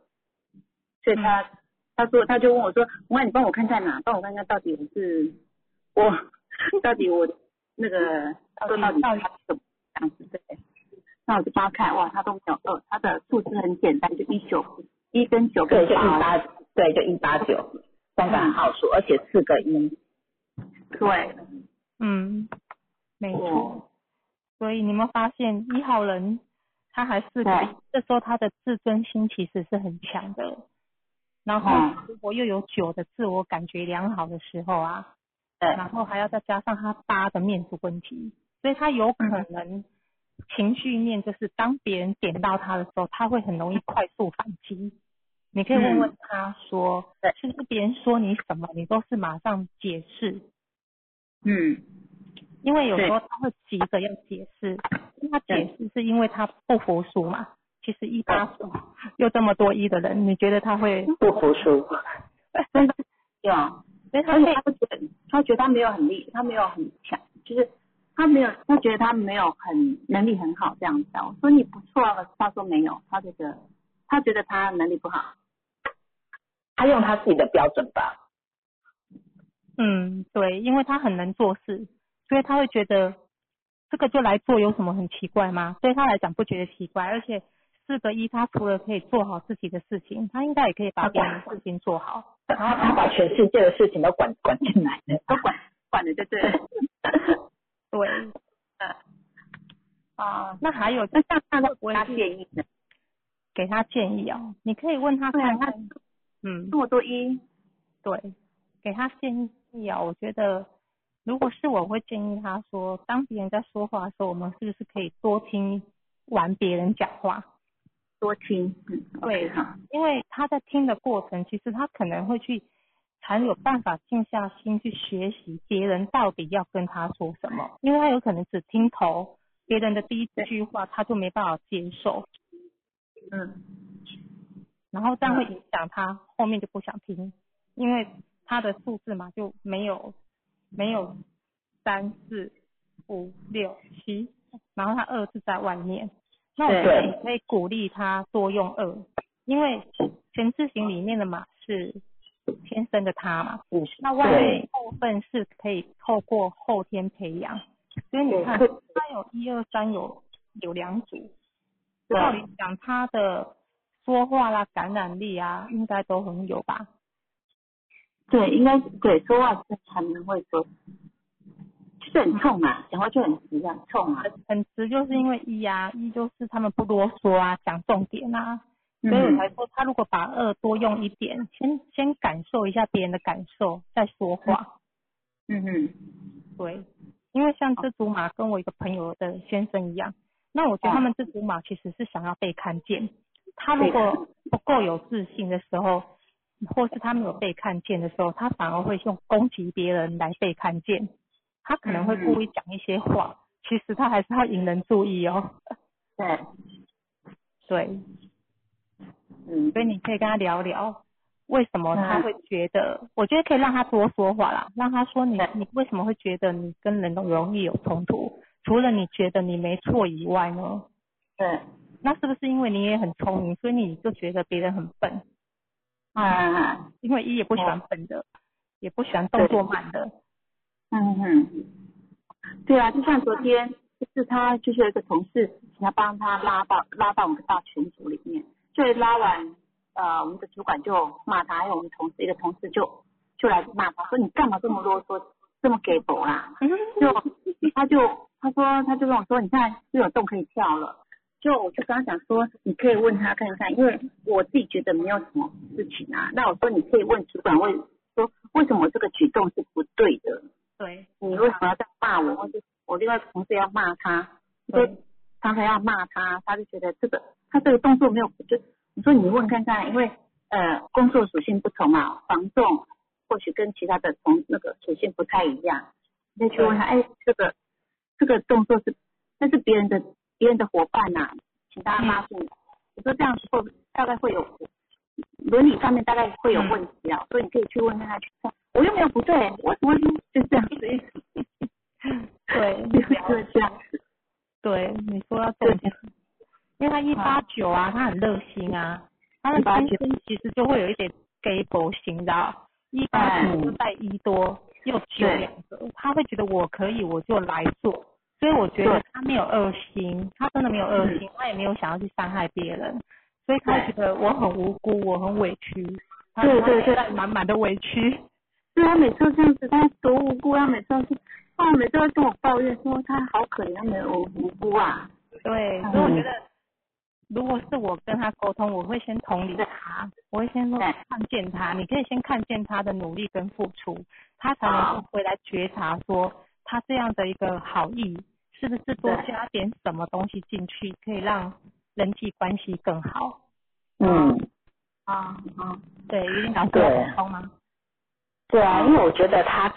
所以他他说他就问我说，我你帮我看在哪，帮我看看到底我是我 到底我那个说到底他是怎么样子对？那我就帮他看，哇，他都没有二，他的数字很简单，就一九一跟九对，就一跟八，对，就一八九，三个号数，而且四个一。对，嗯，没错。哦所以你们发现一号人他还是这时候他的自尊心其实是很强的。然后嗯如果又有九的自我感觉良好的时候啊，对然后还要再加上他八的面子问题，所以他有可能情绪面就是当别人点到他的时候，他会很容易快速反击。你可以问问他说，对是不是别人说你什么，你都是马上解释？嗯，因为有时候他会急着要解释，他解释是因为他不服输嘛。其实一八数又这么多一的人，你觉得他会？不服输。真的有，所以他觉得他觉得他没有很厉，他没有很强，就是他没有，他觉得他没有很能力很好这样子。我说你不错啊，他说没有，他觉得他觉得他能力不好。他用他自己的标准吧。嗯，对，因为他很能做事，所以他会觉得这个就来做有什么很奇怪吗？对他来讲不觉得奇怪，而且四个一，他除了可以做好自己的事情，他应该也可以把别人的事情做好。然后他把全世界的事情都管管进来了，都管管的就对了。对，啊，那还有那像他的他会不会建议呢？给他建议哦，你可以问他看看，嗯，这么多一，对，给他建议啊，我觉得如果是我会建议他说，当别人在说话的时候，我们是不是可以多听完别人讲话？多听，嗯，对因为他在听的过程，其实他可能会去才有办法静下心去学习别人到底要跟他说什么，因为他有可能只听头，别人的第一句话他就没办法接受，嗯，然后这样会影响他后面就不想听，因为他的数字嘛就没有没有三四五六七，然后他二是在外面，那我觉得你可以鼓励他多用二，因为全字形里面的马是天生的他嘛，嗯，那外面部分是可以透过后天培养，所以你看他有一二三有有两组，对。照理讲他的说话啦、感染力啊，应该都很有吧？对，应该对说话是还蛮会说，就是很冲啊，讲话就很直啊，冲啊，很直就是因为一啊，一就是他们不啰嗦啊，讲重点啊，所以我嗯才说他如果把二多用一点，先先感受一下别人的感受再说话。嗯嗯，对，因为像这组马跟我一个朋友的先生一样，那我觉得他们这组马其实是想要被看见。他如果不够有自信的时候，或是他没有被看见的时候，他反而会用攻击别人来被看见。他可能会故意讲一些话，其实他还是要引人注意哦。对，对，嗯所以你可以跟他聊聊，为什么他会觉得？我觉得可以让他多说话啦，让他说你你为什么会觉得你跟人都容易有冲突？除了你觉得你没错以外呢？对，那是不是因为你也很聪明，所以你就觉得别人很笨？啊，因为一也不喜欢笨的，也不喜欢动作慢的。嗯嗯，对啊，就像昨天，就是他就是有一个同事，请他帮他拉到拉到我们的大群组里面，就拉完，呃，我们的主管就骂他，还有我们同事一个同事就就来骂他，说你干嘛这么啰嗦，这么给狗啦？就他就他说他就跟我说，你看又有洞可以跳了。就我就跟他讲说，你可以问他看一看，因为我自己觉得没有什么事情啊。那我说你可以问主管为说为什么这个举动是不对的？对，你为什么要这样骂我？或者我另外同事要骂他，就对常常要骂他，他就觉得这个他这个动作没有，就你说你问看看，因为呃工作属性不同嘛，防重或许跟其他的同那个属性不太一样，你再去问他，哎，这个这个动作是那是别人的别人的伙伴呐、请大家拉进来。我说这样子会大概会有伦理上面大概会有问题啊，所以你可以去问他去看，我又没有不对，我怎么就这样 子？对，就是这样。子。对，你说要重点，因为他一八九啊，他很热心啊，他的189先生其实就会有一点 gay 博型的，一八九就带一多又九对两个，他会觉得我可以我就来做，所以我觉得他没有恶心，他真的没有恶心，他也没有想要去伤害别人，所以他会觉得我很无辜，我很委屈，他对对对他满满的委屈，对他每次都这样子，他多无辜，啊每次都是，他每次都跟我抱怨说他好可怜，他没有无辜啊。对，所以我觉得，如果是我跟他沟通，我会先同理他，我会先说看见他，你可以先看见他的努力跟付出，他才能够回来觉察说他这样的一个好意，是不是多加点什么东西进去，可以让人际关系更好？嗯，啊啊，对，于林老师对吗？对啊，因为我觉得他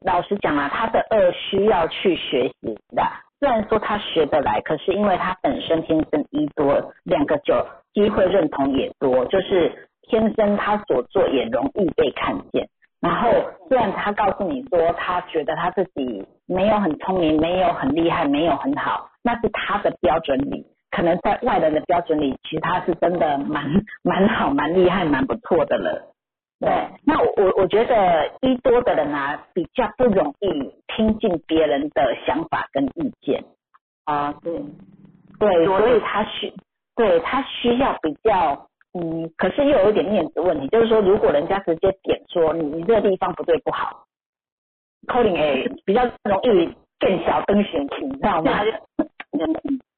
老实讲啊，他的二需要去学习的。虽然说他学得来，可是因为他本身天生一多，两个九机会认同也多，就是天生他所做也容易被看见。然后虽然他告诉你说他觉得他自己没有很聪明，没有很厉害，没有很好，那是他的标准里。可能在外人的标准里，其实他是真的蛮 蛮好、蛮厉害、蛮不错的了。对，那我我我觉得一多的人啊，比较不容易听进别人的想法跟意见。啊，对，对，所以他需对他需要比较嗯，可是又有一点面子问题，就是说如果人家直接点说你你这个地方不对不好，扣零诶比较容易更小灯选情，你知道吗？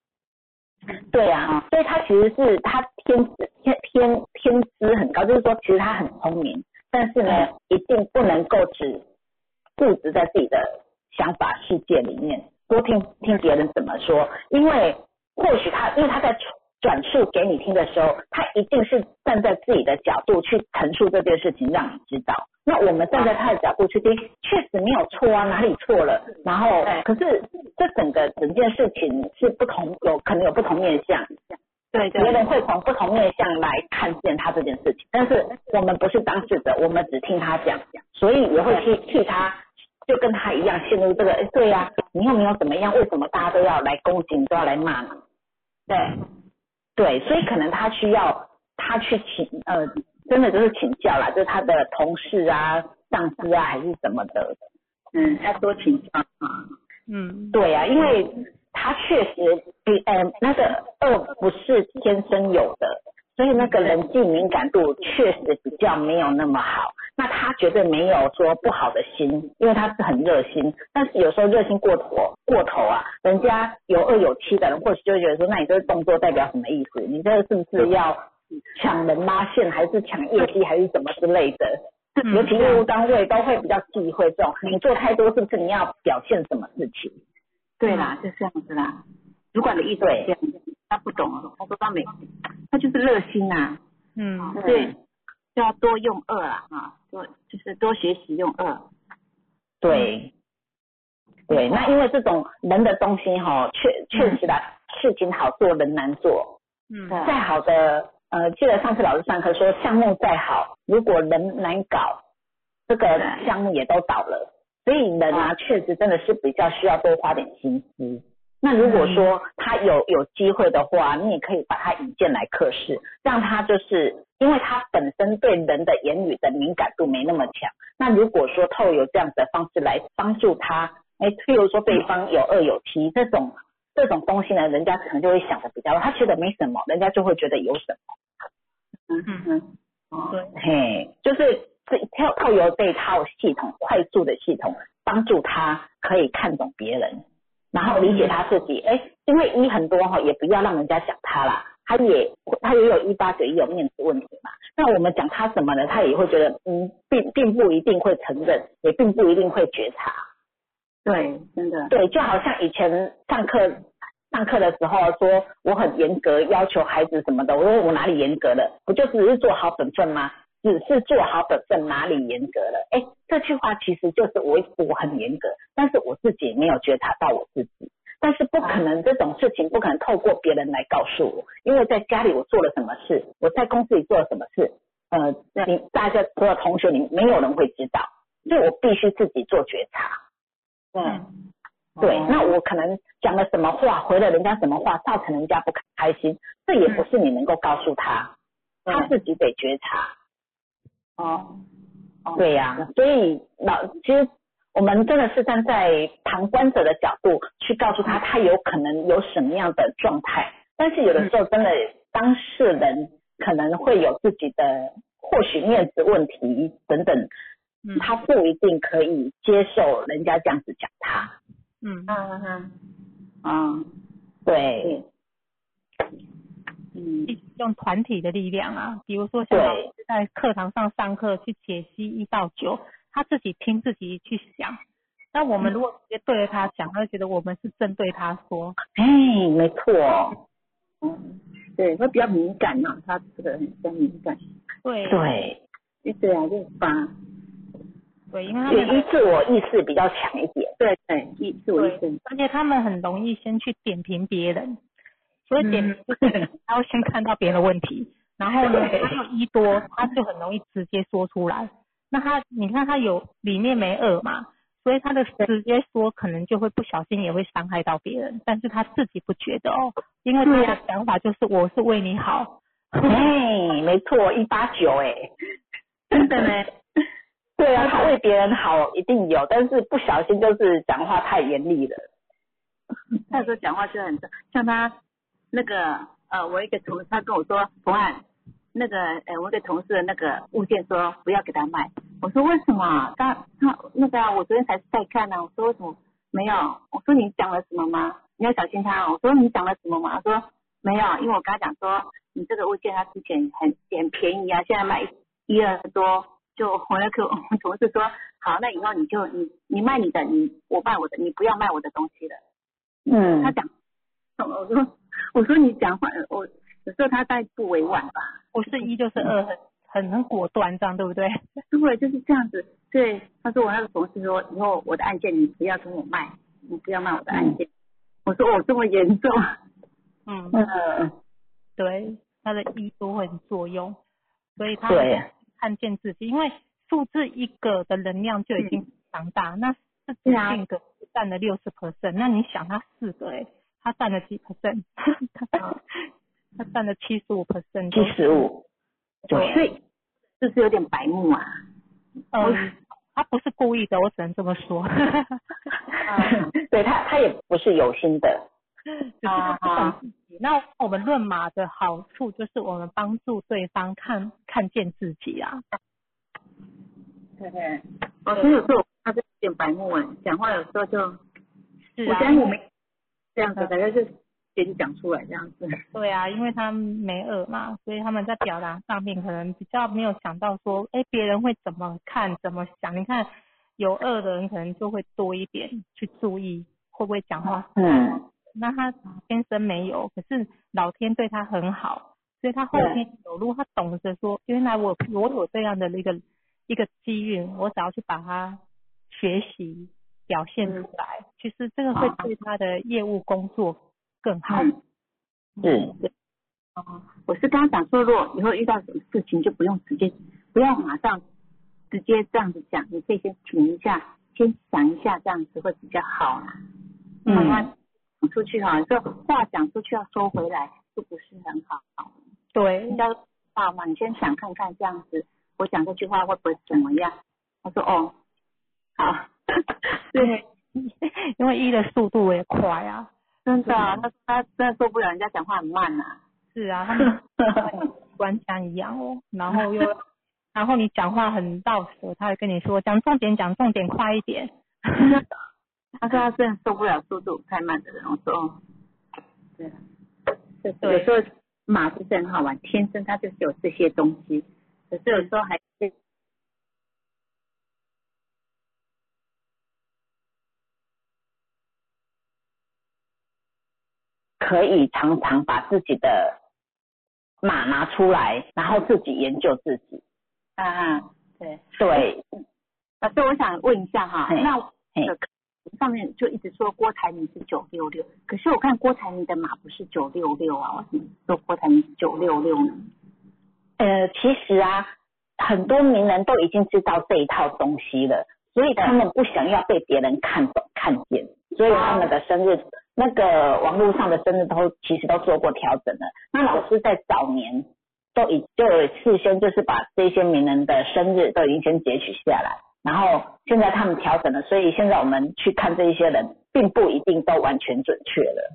对啊，所以他其实是他天资天天天资很高，就是说其实他很聪明，但是呢，一定不能够只固执在自己的想法世界里面，多听听别人怎么说，因为或许他因为他在转述给你听的时候，他一定是站在自己的角度去陈述这件事情，让你知道。那我们站在他的角度去听，确实没有错啊，哪里错了？然后对，可是这整个整件事情是不同，有可能有不同面向，对别人会从不同面向来看见他这件事情，但是我们不是当事者，我们只听他讲，所以也会替替他，就跟他一样陷入这个，哎，对呀、你又没有怎么样，为什么大家都要来攻击，你都要来骂你？对，对，所以可能他需要他去请呃，真的就是请教啦，就是他的同事啊、上司啊还是什么的。嗯，要多请教啊，嗯，对呀、因为他确实比呃那个二不是天生有的，所以那个人际敏感度确实比较没有那么好。那他绝对没有说不好的心，因为他是很热心，但是有时候热心过头过头啊，人家有恶有七的人，或许就觉得说，那你这个动作代表什么意思？你这个是不是要抢人拉线，还是抢业绩，还是什么之类的？嗯尤其业务单位都会比较忌讳这种，你做太多是不是你要表现什么事情？对啦，就这样子啦。主管的意思是这样子，他不懂，他说他没，他就是热心呐、嗯，对，就要多用二啦，啊，多就是多学习用二。对，对，那因为这种人的东西哈，确确实啦，事情好做人难做。嗯，再好的呃，记得上次老师上课说，项目再好，如果人难搞，这个项目也都倒了。所以人啊，确实真的是比较需要多花点心思。那如果说他有有机会的话，你也可以把他引荐来课室，让他就是因为他本身对人的言语的敏感度没那么强。那如果说透有这样子的方式来帮助他，哎，譬如说对方有二有七这种这种东西呢，人家可能就会想的比较，他觉得没什么，人家就会觉得有什么。嗯。嗯嗯，哦，对，嘿，就是这透透由这一套系统，快速的系统，帮助他可以看懂别人，然后理解他自己。哎、因为一很多哈，也不要让人家讲他啦，他也他也有一八九也有面子问题嘛。那我们讲他什么呢？他也会觉得，嗯，并并不一定会承认，也并不一定会觉察。对，真的，对，就好像以前上课上课的时候说我很严格，要求孩子什么的，我说我哪里严格了？不就只是做好本分吗？只是做好本分，哪里严格了？哎，这句话其实就是我我很严格，但是我自己没有觉察到我自己。但是不可能这种事情不可能透过别人来告诉我，因为在家里我做了什么事，我在公司里做了什么事，呃，你大家所有同学你没有人会知道，所以我必须自己做觉察。嗯，对，哦那我可能讲了什么话，回了人家什么话，造成人家不开心，这也不是你能够告诉他，他自己得觉察。哦，哦。对呀、所以老其实我们真的是站在旁观者的角度去告诉他，他有可能有什么样的状态，但是有的时候真的当事人可能会有自己的或许面子问题等等，嗯。他不一定可以接受人家这样子讲他。嗯，嗯嗯嗯，对，嗯，用团体的力量啊，比如说像老师在课堂上上课去解析一到九，他自己听自己去想。那我们如果直接对着他讲，他会觉得我们是针对他说，哎，没错，嗯，对，会比较敏感呐、他这个很比较敏感。对。对，一，对啊，就是发，对，因为他也们一自我意识比较强一点。对。对，一自我意识，，而且他们很容易先去点评别人，所以点评就是他会先看到别人的问题，然后呢，他有一多，他就很容易直接说出来。那他，你看他有里面没二嘛，所以他的直接说可能就会不小心也会伤害到别人，但是他自己不觉得哦，因为他的想法就是我是为你好，哎，没错，一八九哎，真的呢，对啊，他为别人好一定有，但是不小心就是讲话太严厉了。他有时候讲话就很像他那个呃，我一个同事他跟我说，冯安，那个呃，我一个同事的那个物件说不要给他卖，我说为什么？他他那个啊我昨天才在看呢、我说为什么没有？我说你讲了什么吗？你要小心他哦。我说你讲了什么吗？他说没有，因为我跟他讲说你这个物件他之前很很便宜啊，现在卖一二多。就我那个 我同事说，好，那以后你就你你卖你的，你我卖我的，你不要卖我的东西了。嗯他讲，我说我说你讲话，我有时候他再不委婉吧，我是一就是二，很很很果断，这样对不对？对，就是这样子。对，他说我那个同事说，以后我的案件你不要跟我卖，你不要卖我的案件。我说我，这么严重？嗯，嗯，对，他的一都会很作用，所以他对看见自己，因为数字一个的能量就已经强大，那自己对啊性格占了六十 percent，那你想他四个哎，他占了几 percent？他占了七十五 percent，七十五，对，所以是有点白目啊？嗯，他不是故意的，我只能这么说，对他他也不是有心的。只是他不懂自己。那我们论马的好处就是我们帮助对方看看见自己啊。对对。哦，所以有时候他是有点白目哎，讲话有时候就，是啊我相，信我没这样子，大概是先讲出来这样子。对啊，因为他们没耳嘛，所以他们在表达上面可能比较没有想到说，哎，别人会怎么看、怎么想。你看有耳的人可能就会多一点去注意会不会讲话。嗯，那他天生没有，可是老天对他很好，所以他后天走路，他懂得说，原来我我有这样的一个一个机遇，我只要去把它学习表现出来，其实这个会对他的业务工作更好。嗯是，哦，我是跟他讲说，如果以后遇到什么事情，就不用直接，不要马上直接这样子讲，你可以先停一下，先想一下，这样子会比较好啦。嗯慢慢讲出去哈，这话讲出去要收回来，就不是很好。对人，家话嘛，你先想看看这样子，我讲这句话会不会怎么样？他说哦，好，对，因为 一的速度也快啊。真的啊，他他真的受不了人家讲话很慢呐、是啊，他们跟 官腔一样哦，然后又，然后你讲话很到舌，他会跟你说讲重点，讲重点，快一点。他说他真的受不了速度太慢的人。我说哦，对啊，对有时候马是很好玩，天生他就是有这些东西，可是有时候还可以常常把自己的码拿出来，然后自己研究自己。啊，对。对，老师，我想问一下哈，那上面就一直说郭台铭是九六六，可是我看郭台铭的码不是九六六啊，为什么说郭台铭是九六六呢？呃，其实啊，很多名人都已经知道这一套东西了，所以他们不想要被别人看懂、看见，所以他们的生日，那个网络上的生日都其实都做过调整了。那老师在早年都已就有事先就是把这些名人的生日都已经先截取下来，然后现在他们调整了，所以现在我们去看这一些人，并不一定都完全准确了。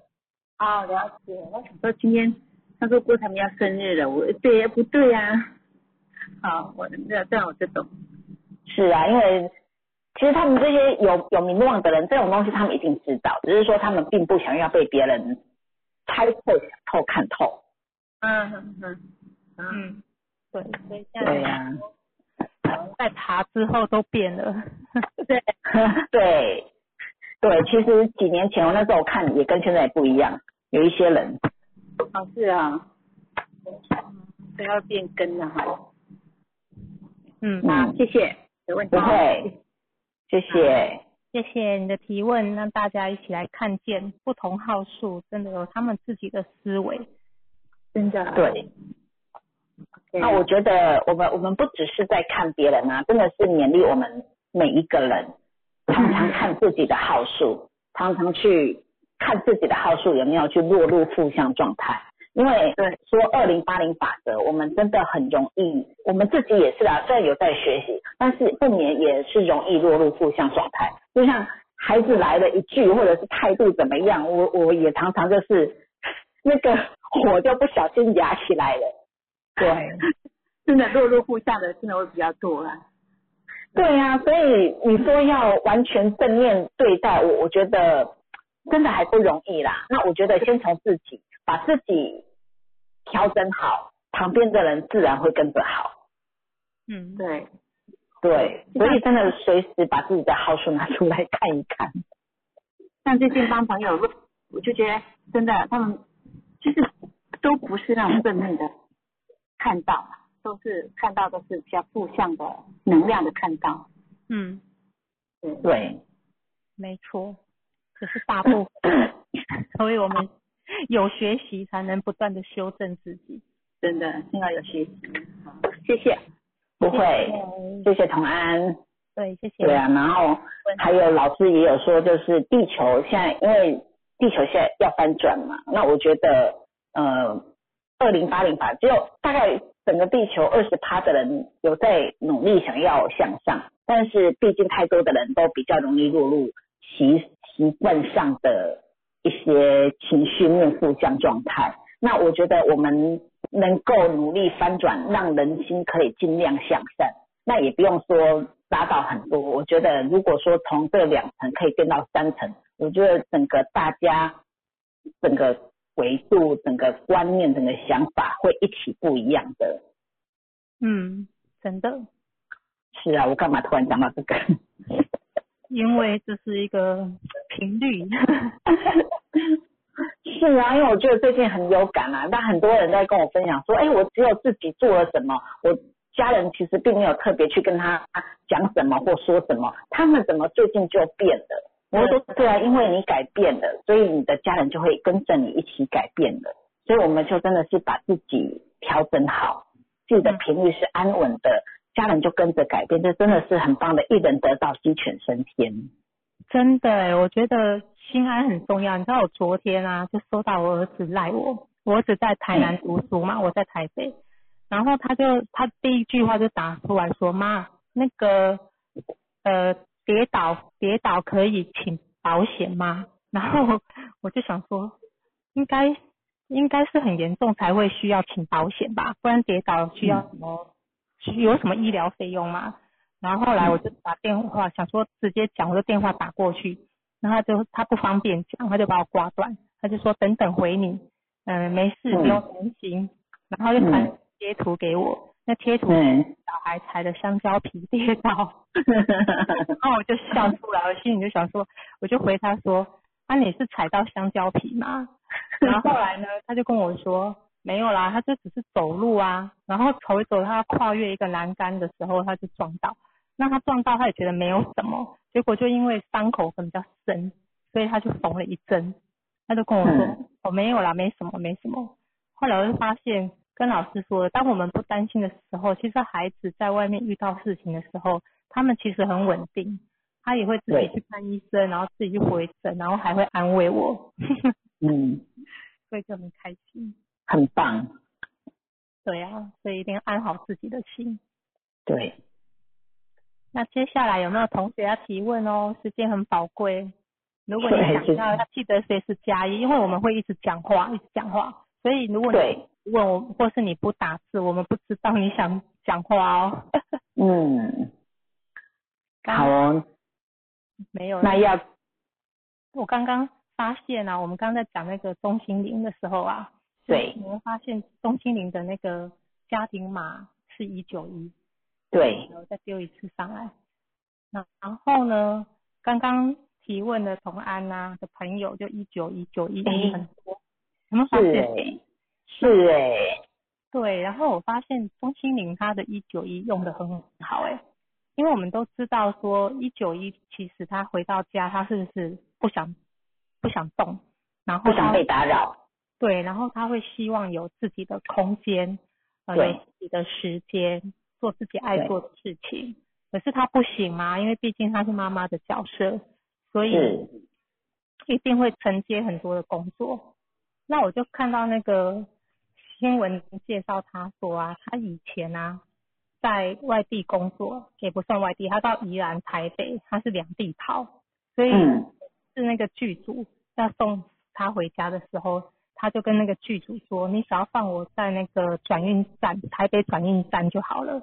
哦，了解。我想说今天他说郭台铭要生日了，我对不对呀、好，我那这样我就懂。是啊，因为其实他们这些有有名望的人，这种东西他们一定知道，只是说他们并不想要被别人猜透、想透、看透。嗯嗯嗯嗯，嗯，对，所以现在对呀、在查之后都变了。对，对对，其实几年前我那时候看也跟现在也不一样，有一些人，哦是啊，都要变更了哈。嗯，好，谢谢。有问题不会，谢谢。谢谢你的提问，让大家一起来看见不同号数真的有他们自己的思维。真的。对，那我觉得我们我们不只是在看别人啊，真的是勉励我们每一个人，常常看自己的号数，常常去看自己的号数有没有去落入负向状态。因为对说二零八零法则，我们真的很容易，我们自己也是啊，虽然有在学习，但是不免也是容易落入负向状态。就像孩子来了一句，或者是态度怎么样，我我也常常就是那个火就不小心压起来了。对，真的落入负向的，真的会比较多啦。对呀、所以你说要完全正面对待我，我觉得真的还不容易啦。那我觉得先从自己把自己调整好，旁边的人自然会跟着好。嗯，对，对，所以真的随时把自己的好处拿出来看一看。像最近帮朋友问，我就觉得真的他们就是都不是那种正面的看到，都是看到都是比较负向的能量的看到。嗯，对，对，没错，可是大部分，所以我们 有学习才能不断的修正自己。真的幸好有学习。好，谢谢。不会，对谢谢同安。对，谢谢。对啊，然后还有老师也有说，就是地球现在因为地球现在要翻转嘛，那我觉得呃，二零八零吧只有大概整个地球二十趴的人有在努力想要向上，但是毕竟太多的人都比较容易落入习习惯上的一些情绪面负向状态。那我觉得我们能够努力翻转，让人心可以尽量向善。那也不用说拉到很多，我觉得如果说从这两层可以变到三层，我觉得整个大家整个维度、整个观念、整个想法会一起不一样的。嗯，真的，是啊，我干嘛突然讲到这个？因为这是一个频率。是啊，因为我觉得最近很有感啊，但很多人在跟我分享说，哎，我只有自己做了什么，我家人其实并没有特别去跟他讲什么或说什么，他们怎么最近就变了？我说对啊，因为你改变了，所以你的家人就会跟着你一起改变了，所以我们就真的是把自己调整好，自己的频率是安稳的，家人就跟着改变，这真的是很棒的，一人得道鸡犬升天。真的欸，我觉得心安很重要。你知道我昨天啊，就收到我儿子赖我，我儿子在台南读书嘛，我在台北，然后他就他第一句话就打出来说：“妈，那个呃跌倒跌倒可以请保险吗？”然后我就想说，应该应该是很严重才会需要请保险吧，不然跌倒需要什么、有什么医疗费用吗？然后后来我就打电话，想说直接讲，我就电话打过去，然后他就他不方便讲，他就把我挂断，他就说等等回你，嗯、没事，嗯不用担心，然后就传贴图给我，那贴图小孩踩的香蕉皮跌倒，然后我就笑出来，我心里就想说，我就回他说，啊你是踩到香蕉皮吗？然后后来呢，他就跟我说没有啦，他就只是走路啊，然后走一走，他要跨越一个栏杆的时候，他就撞到。那他撞到，他也觉得没有什么，结果就因为伤口可能比较深，所以他就缝了一针。他就跟我说：“嗯哦，没有啦，没什么，没什么。”后来我就发现，跟老师说的，当我们不担心的时候，其实孩子在外面遇到事情的时候，他们其实很稳定，他也会自己去看医生，然后自己去回诊，然后还会安慰我，嗯，所以就很开心。很棒，对啊，所以一定要安好自己的心。对。那接下来有没有同学要提问哦？时间很宝贵，如果你想到，要记得随时加一，因为我们会一直讲话，一直讲话，所以如果对。你问我，或是你不打字，我们不知道你想讲话哦。嗯，刚好哦，没有，那要我刚刚发现啊，我们刚刚在讲那个中心灵的时候啊，对。你会发现中心灵的那个家庭码是一九一，对，然后再丢一次上来。那然后呢，刚刚提问的同安呐、的朋友就一九一九一哎很多，有没有发现？哎，是哎，对，然后我发现钟心凌他的一九一用的很好哎，因为我们都知道说一九一其实他回到家他是不是不想不想动，然后他不想被打扰，对，然后他会希望有自己的空间，呃，对有自己的时间，做自己爱做的事情。可是他不行嘛，因为毕竟他是妈妈的角色，所以，一定会承接很多的工作。那我就看到那个新闻介绍他说啊，他以前啊在外地工作，也不算外地，他到宜兰、台北，他是两地跑，所以嗯。是那个剧组要送他回家的时候，他就跟那个剧组说：“你只要放我在那个转运站，台北转运站就好了。”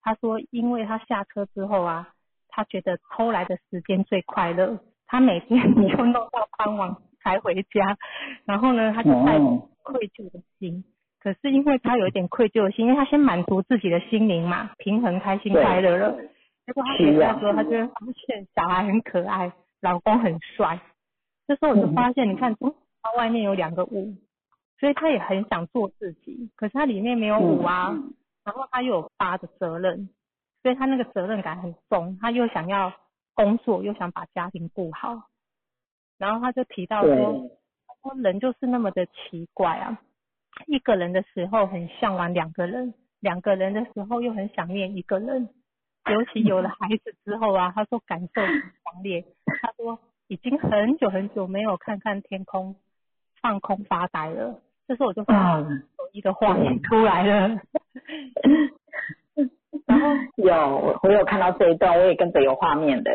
他说：“因为他下车之后啊，他觉得偷来的时间最快乐，他每天 就弄到傍晚才回家，然后呢，他就带愧疚的心。可是因为他有一点愧疚的心，因为他先满足自己的心灵嘛，平衡、开心、快乐了。结果他回家的时候，他就会发现小孩很可爱，老公很帅。这时候我就发现，你看，嗯他外面有两个五，所以他也很想做自己，可是他里面没有五啊，然后他又有八的责任，所以他那个责任感很重，他又想要工作，又想把家庭顾好，然后他就提到说，他说人就是那么的奇怪啊，一个人的时候很向往两个人，两个人的时候又很想念一个人，尤其有了孩子之后啊，他说感受很强烈，他说已经很久很久没有看看天空，放空发呆了。这时候我就发一个画面出来了，然后有我有看到这一段，我也跟着有画面的。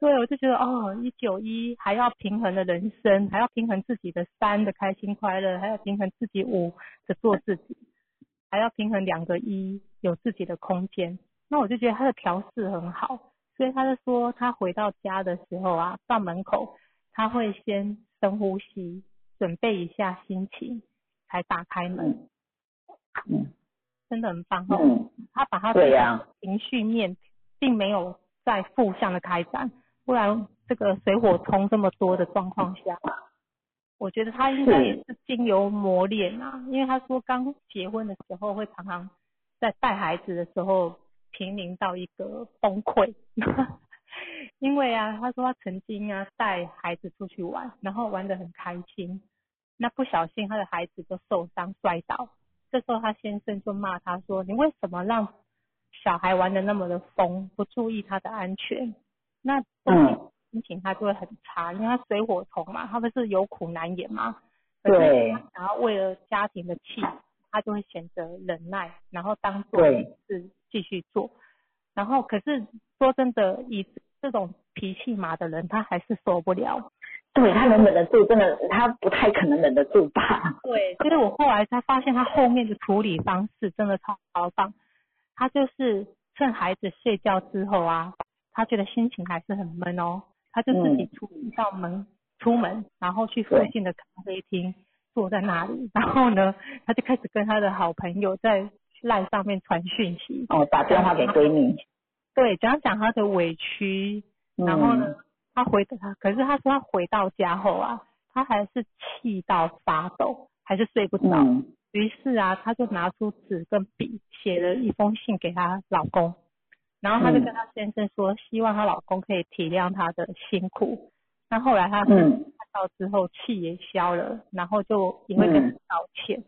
对，我就觉得哦，一九一还要平衡的人生，还要平衡自己的三的开心快乐，还要平衡自己五的做自己，还要平衡两个一有自己的空间。那我就觉得他的调试很好，所以他就说他回到家的时候啊，到门口他会先深呼吸，准备一下心情，才打开门，嗯。真的很棒哦。嗯，他把他对呀。情绪面并没有在负向的开展，不然这个水火冲这么多的状况下，我觉得他应该也是经由磨练啊，因为他说刚结婚的时候会常常在带孩子的时候濒临到一个崩溃，因为啊，他说他曾经啊带孩子出去玩，然后玩得很开心，那不小心他的孩子就受伤摔倒，这时候他先生就骂他说：“你为什么让小孩玩的那么的疯，不注意他的安全？”那嗯心情他就会很差，因为他水火同嘛，他不是有苦难言嘛。对然后为了家庭的气，他就会选择忍耐，然后当做对是继续做。然后可是说真的，以这种脾气马的人，他还是受不了。对他能忍得住，真的他不太可能忍得住吧？对，所以我后来才发现他后面的处理方式真的超超棒。他就是趁孩子睡觉之后啊，他觉得心情还是很闷哦，他就自己出一道门、出门，然后去附近的咖啡厅坐在那里，然后呢，他就开始跟他的好朋友在赖上面传讯息，哦，打电话给闺蜜，对，讲讲他的委屈，然后呢，他回他，可是他说他回到家后啊，他还是气到发抖，还是睡不着。嗯于是啊，他就拿出纸跟笔，写了一封信给她老公，然后她就跟她先生说，希望她老公可以体谅她的辛苦。那后来他看到之后，气也消了，然后就也会跟他嗯道歉。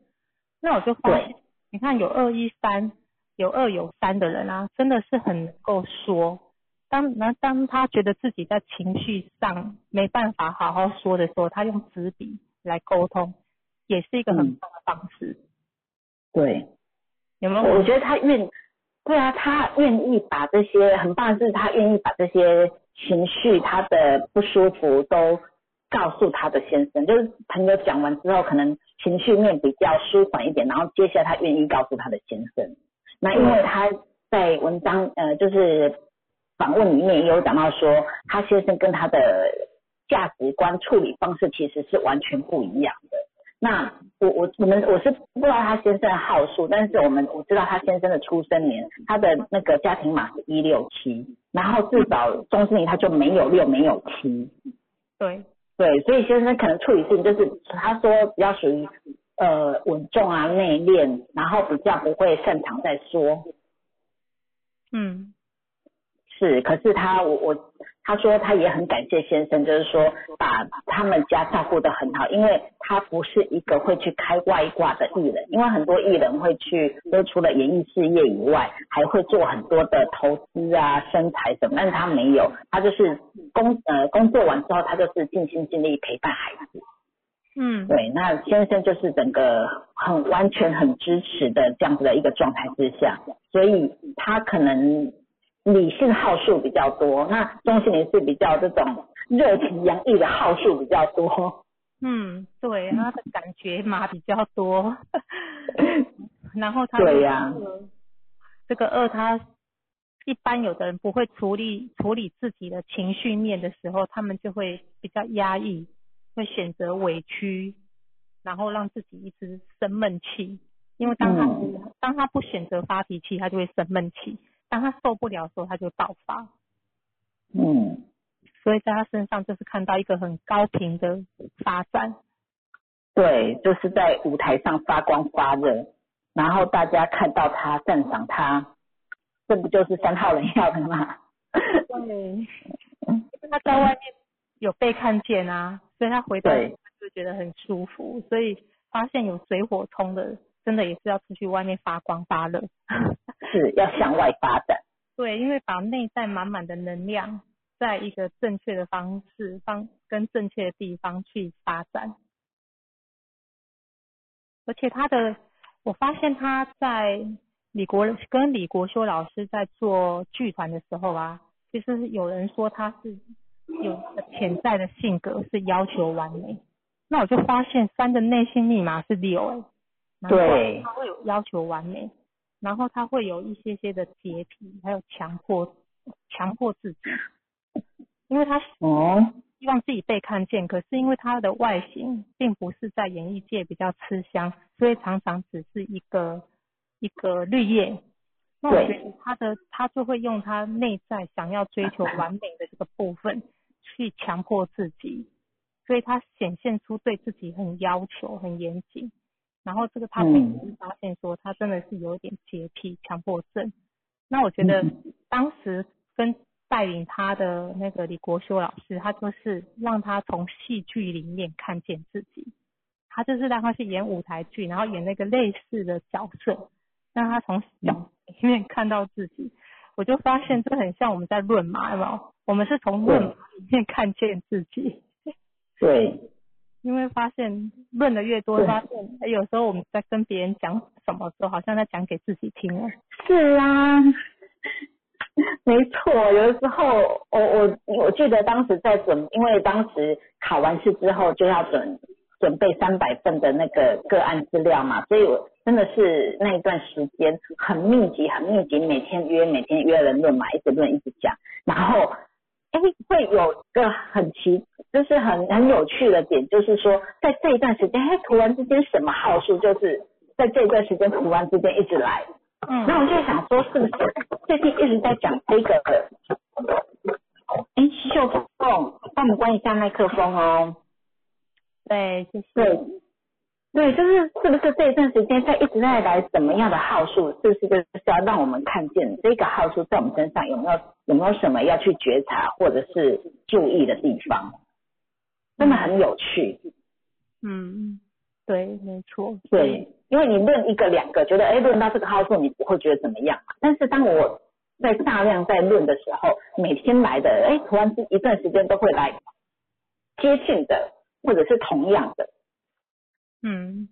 那我就发现，你看有二一三，有二有三的人啊，真的是很能够说。当那当他觉得自己在情绪上没办法好好说的时候，他用纸笔来沟通，也是一个很嗯棒的方式。对，有没有？我觉得他愿，对啊，他愿意把这些很棒的是，他愿意把这些情绪、他的不舒服都告诉他的先生。就是朋友讲完之后，可能情绪面比较舒缓一点，然后接下来他愿意告诉他的先生。那因为他在文章呃，就是访问里面也有讲到说，他先生跟他的价值观、处理方式其实是完全不一样的。那我我我们我是不知道他先生的号数，但是我们我知道他先生的出生年，他的那个家庭码是一六七，然后至少中心怡他就没有六没有七，对，对，所以先生可能处理事情就是他说比较属于呃稳重啊内敛，然后比较不会擅长在说，嗯，是，可是他我我他说他也很感谢先生，就是说把他们家照顾得很好，因为他不是一个会去开外挂的艺人，因为很多艺人会去，都除了演艺事业以外，还会做很多的投资啊、身材什么，但是他没有，他就是工呃工作完之后，他就是尽心尽力陪伴孩子。嗯对，那先生就是整个很完全很支持的这样子的一个状态之下，所以他可能理性号数比较多，那中心凌是比较这种热情洋溢的号数比较多。嗯，对，他的感觉嘛比较多，然后他对呀这个这个二他一般有的人不会处理处理自己的情绪面的时候，他们就会比较压抑，会选择委屈，然后让自己一直生闷气。因为当他、嗯当他不选择发脾气，他就会生闷气；当他受不了的时候，他就爆发。嗯，所以在他身上就是看到一个很高频的发展。对，就是在舞台上发光发热，然后大家看到他赞赏他，这不就是三号人要的吗？对，因为他在外面有被看见啊，所以他回到就觉得很舒服。所以发现有水火冲的，真的也是要出去外面发光发热。是要向外发展。对，因为把内在满满的能量，在一个正确的方式方跟正确的地方去发展。而且他的，我发现他在李国跟李国修老师在做剧团的时候啊，其实有人说他是有潜在的性格是要求完美，那我就发现三的内心密码是六、对他会有要求完美，然后他会有一些些的洁癖，还有强迫强迫自己，因为他哦，希望自己被看见，可是因为他的外形并不是在演艺界比较吃香，所以常常只是一个一个绿叶。那我对觉得他的他就会用他内在想要追求完美的这个部分去强迫自己，所以他显现出对自己很要求、很严谨。然后这个他嗯被发现说他真的是有一点洁癖、强迫症。那我觉得嗯当时跟带领他的那个李国修老师，他就是让他从戏剧里面看见自己，他就是让他去演舞台剧，然后演那个类似的角色，让他从小里面看到自己。我就发现这很像我们在论马，有没有？我们是从论马里面看见自己，对，因为发现论的越多，发现哎有时候我们在跟别人讲什么时候，好像在讲给自己听了。是啊，没错。有的时候，我我我记得当时在准，因为当时考完试之后就要准准备三百份的那个个案资料嘛，所以我真的是那一段时间很密集，很密集，每天约，每天约人论嘛，一直论，一直讲，然后。哎，会有个很奇，就是很很有趣的点，就是说，在这一段时间，哎，突然之间什么号数，就是在这一段时间突然之间一直来，嗯，那我就想说，是不是最近一直在讲这个？哎，秀凤，帮我们关一下麦克风哦。对，谢谢。对，对，就是是不是这一段时间在一直在来什么样的号数？是不是就是要让我们看见这个号数在我们身上有没有有没有什么要去觉察或者是注意的地方？真的很有趣。嗯，对，没错。对，因为你论一个两个，觉得哎论到这个号数你不会觉得怎么样嘛。但是当我在大量在论的时候，每天来的哎突然是一段时间都会来接近的，或者是同样的，嗯，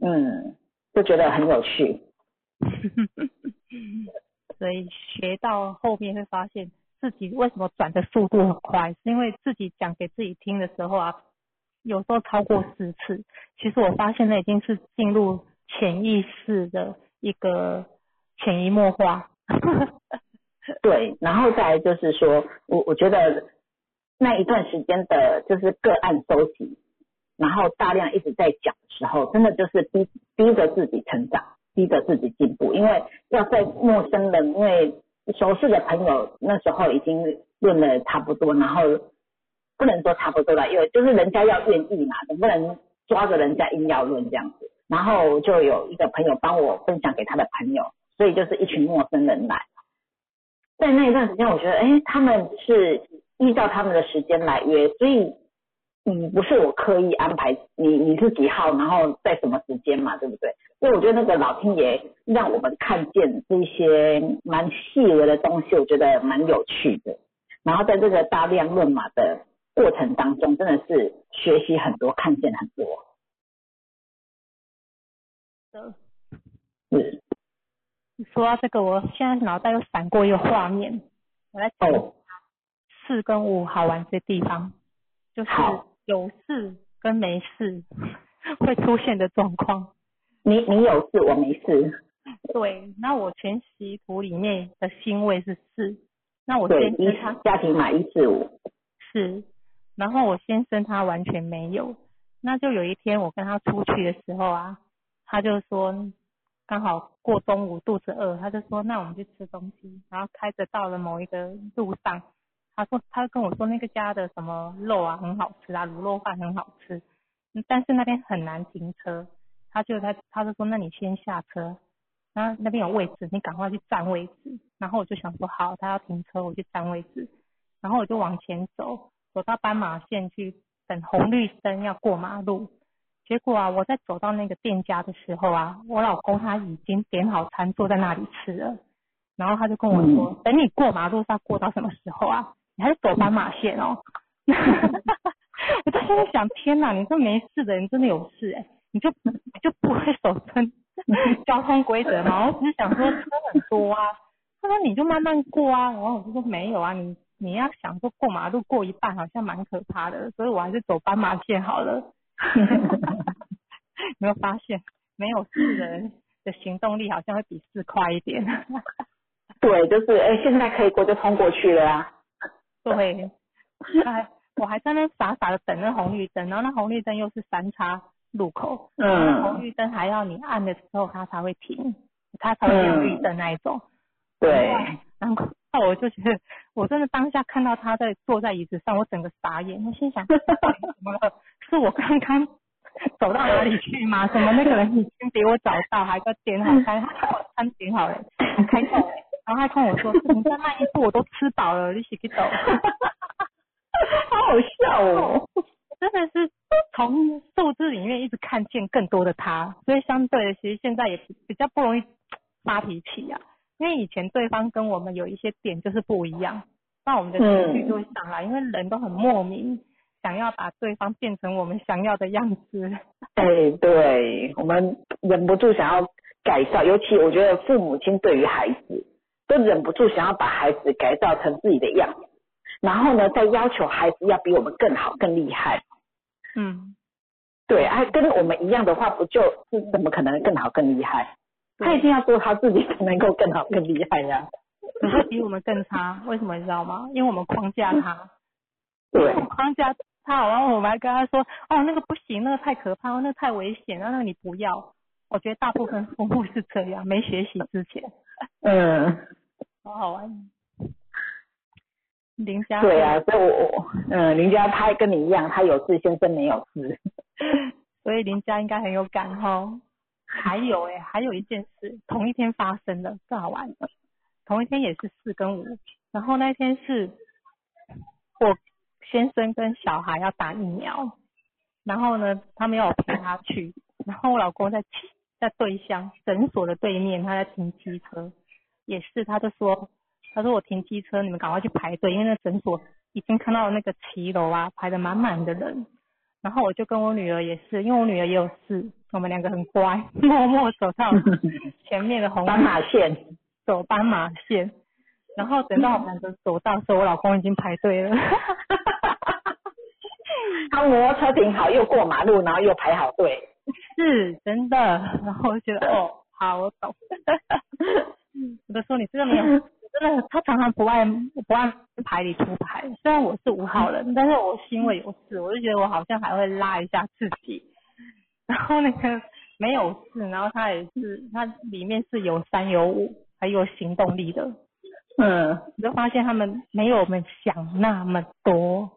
嗯，就觉得很有趣。所以学到后面会发现自己为什么转的速度很快，是因为自己讲给自己听的时候啊，有时候超过四次。其实我发现那已经是进入潜意识的一个潜移默化。对，然后再来就是说我我觉得那一段时间的就是个案收集，然后大量一直在讲的时候，真的就是逼逼着自己成长，逼着自己进步，因为要在陌生人，因为熟识的朋友那时候已经论了差不多，然后不能说差不多了，因为就是人家要愿意嘛，总不能抓着人家硬要论这样子。然后就有一个朋友帮我分享给他的朋友，所以就是一群陌生人来。在那一段时间，我觉得，哎，他们是依照他们的时间来约，所以，嗯，不是我刻意安排你你是几号，然后在什么时间嘛，对不对？因为我觉得那个老天爷让我们看见这些蛮细微的东西，我觉得蛮有趣的。然后在这个大量论马的过程当中，真的是学习很多，看见很多。嗯，你说到这个，我现在脑袋又闪过一个画面，我来讲哦，四跟五好玩的地方，就是好有事跟没事 会出现的状况。你你有事，我没事。对，那我全息图里面的星位是四，那我先生他家庭码一四五。是，然后我先生他完全没有，那就有一天我跟他出去的时候啊，他就说刚好过中午肚子饿，他就说那我们去吃东西，然后开着到了某一个路上，他说他跟我说那个家的什么肉啊很好吃啊，卤肉饭很好吃，嗯但是那边很难停车，他就他他就说那你先下车，然后那边有位置，你赶快去占位置，然后我就想说好，他要停车，我去占位置，然后我就往前走，走到斑马线去等红绿灯要过马路。结果啊，我在走到那个店家的时候啊，我老公他已经点好餐坐在那里吃了，然后他就跟我说，等你过马路是要过到什么时候啊？你还是走斑马线哦。我在心里想，天哪，你这没事的人真的有事哎、你就你就不会守遵 交通规则吗？我只是想说车很多啊，他说你就慢慢过啊，然后我就说没有啊，你你要想说过马路过一半好像蛮可怕的，所以我还是走斑马线好了。有没有发现，没有事的人的行动力好像会比四快一点？对，就是哎，现在可以过就冲过去了啊。对，还我还在那傻傻的等那红绿灯，然后那红绿灯又是三叉路口，嗯红嗯，绿灯还要你按的时候它才会停，它才会亮绿灯那一种。对，然后那我就觉得，我真的当下看到他在坐在椅子上，我整个傻眼。我心想，怎么了？是我刚刚走到哪里去吗？怎么那个人已经比我早到，还在点好餐，餐点好了，还开口了，然后他跟我说，你再慢一步，我都吃饱了，你起去走。好好笑哦。真的是从数字里面一直看见更多的他，所以相对的，其实现在也比比较不容易发脾气啊。因为以前对方跟我们有一些点就是不一样，那我们的情绪就会上来，因为人都很莫名，想要把对方变成我们想要的样子。哎，对，我们忍不住想要改造，尤其我觉得父母亲对于孩子都忍不住想要把孩子改造成自己的样子，然后呢，再要求孩子要比我们更好、更厉害。嗯，对，啊，跟我们一样的话，不就是怎么可能更好、更厉害？他一定要做他自己才能够更好、更厉害呀、可是比我们更差，为什么你知道吗？因为我们框架他，对，框架他，然后我们还跟他说，哦，那个不行，那个太可怕，那个太危险，那个你不要。我觉得大部分父母是这样，没学习之前，嗯，好好玩。林家对啊，所以我我嗯，林家他跟你一样，他有事，先生没有事。所以林家应该很有感哈。还有哎、还有一件事，同一天发生的，更好玩。同一天也是四跟五，然后那天是我先生跟小孩要打疫苗，然后呢，他没有陪他去，然后我老公在骑在对向诊所的对面，他在停机车，也是，他就说，他说我停机车，你们赶快去排队，因为那诊所已经看到那个骑楼啊排的满满的人，然后我就跟我女儿也是，因为我女儿也有事，我们两个很乖，默默走到 前面的红斑马线，走斑马线，然后等到我们两个走到的时候，我老公已经排队了。他摩托车停好，又过马路，然后又排好队。是真的，然后我就觉得哦，好，我懂。我都说你真的没有，真的，他常常不按不按牌理出牌。虽然我是五号人，但是我心里有事，我就觉得我好像还会拉一下自己。然后那个没有事，然后他也是，他里面是有三有五，还有行动力的。嗯，你就发现他们没有我们想那么多。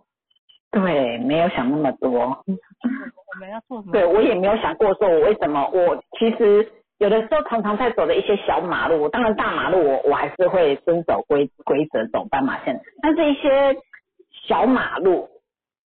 对，没有想那么多。我们要做什么？对我也没有想过说，我为什么我其实有的时候常常在走的一些小马路，当然大马路我我还是会遵守规规则走斑马线，但是一些小马路，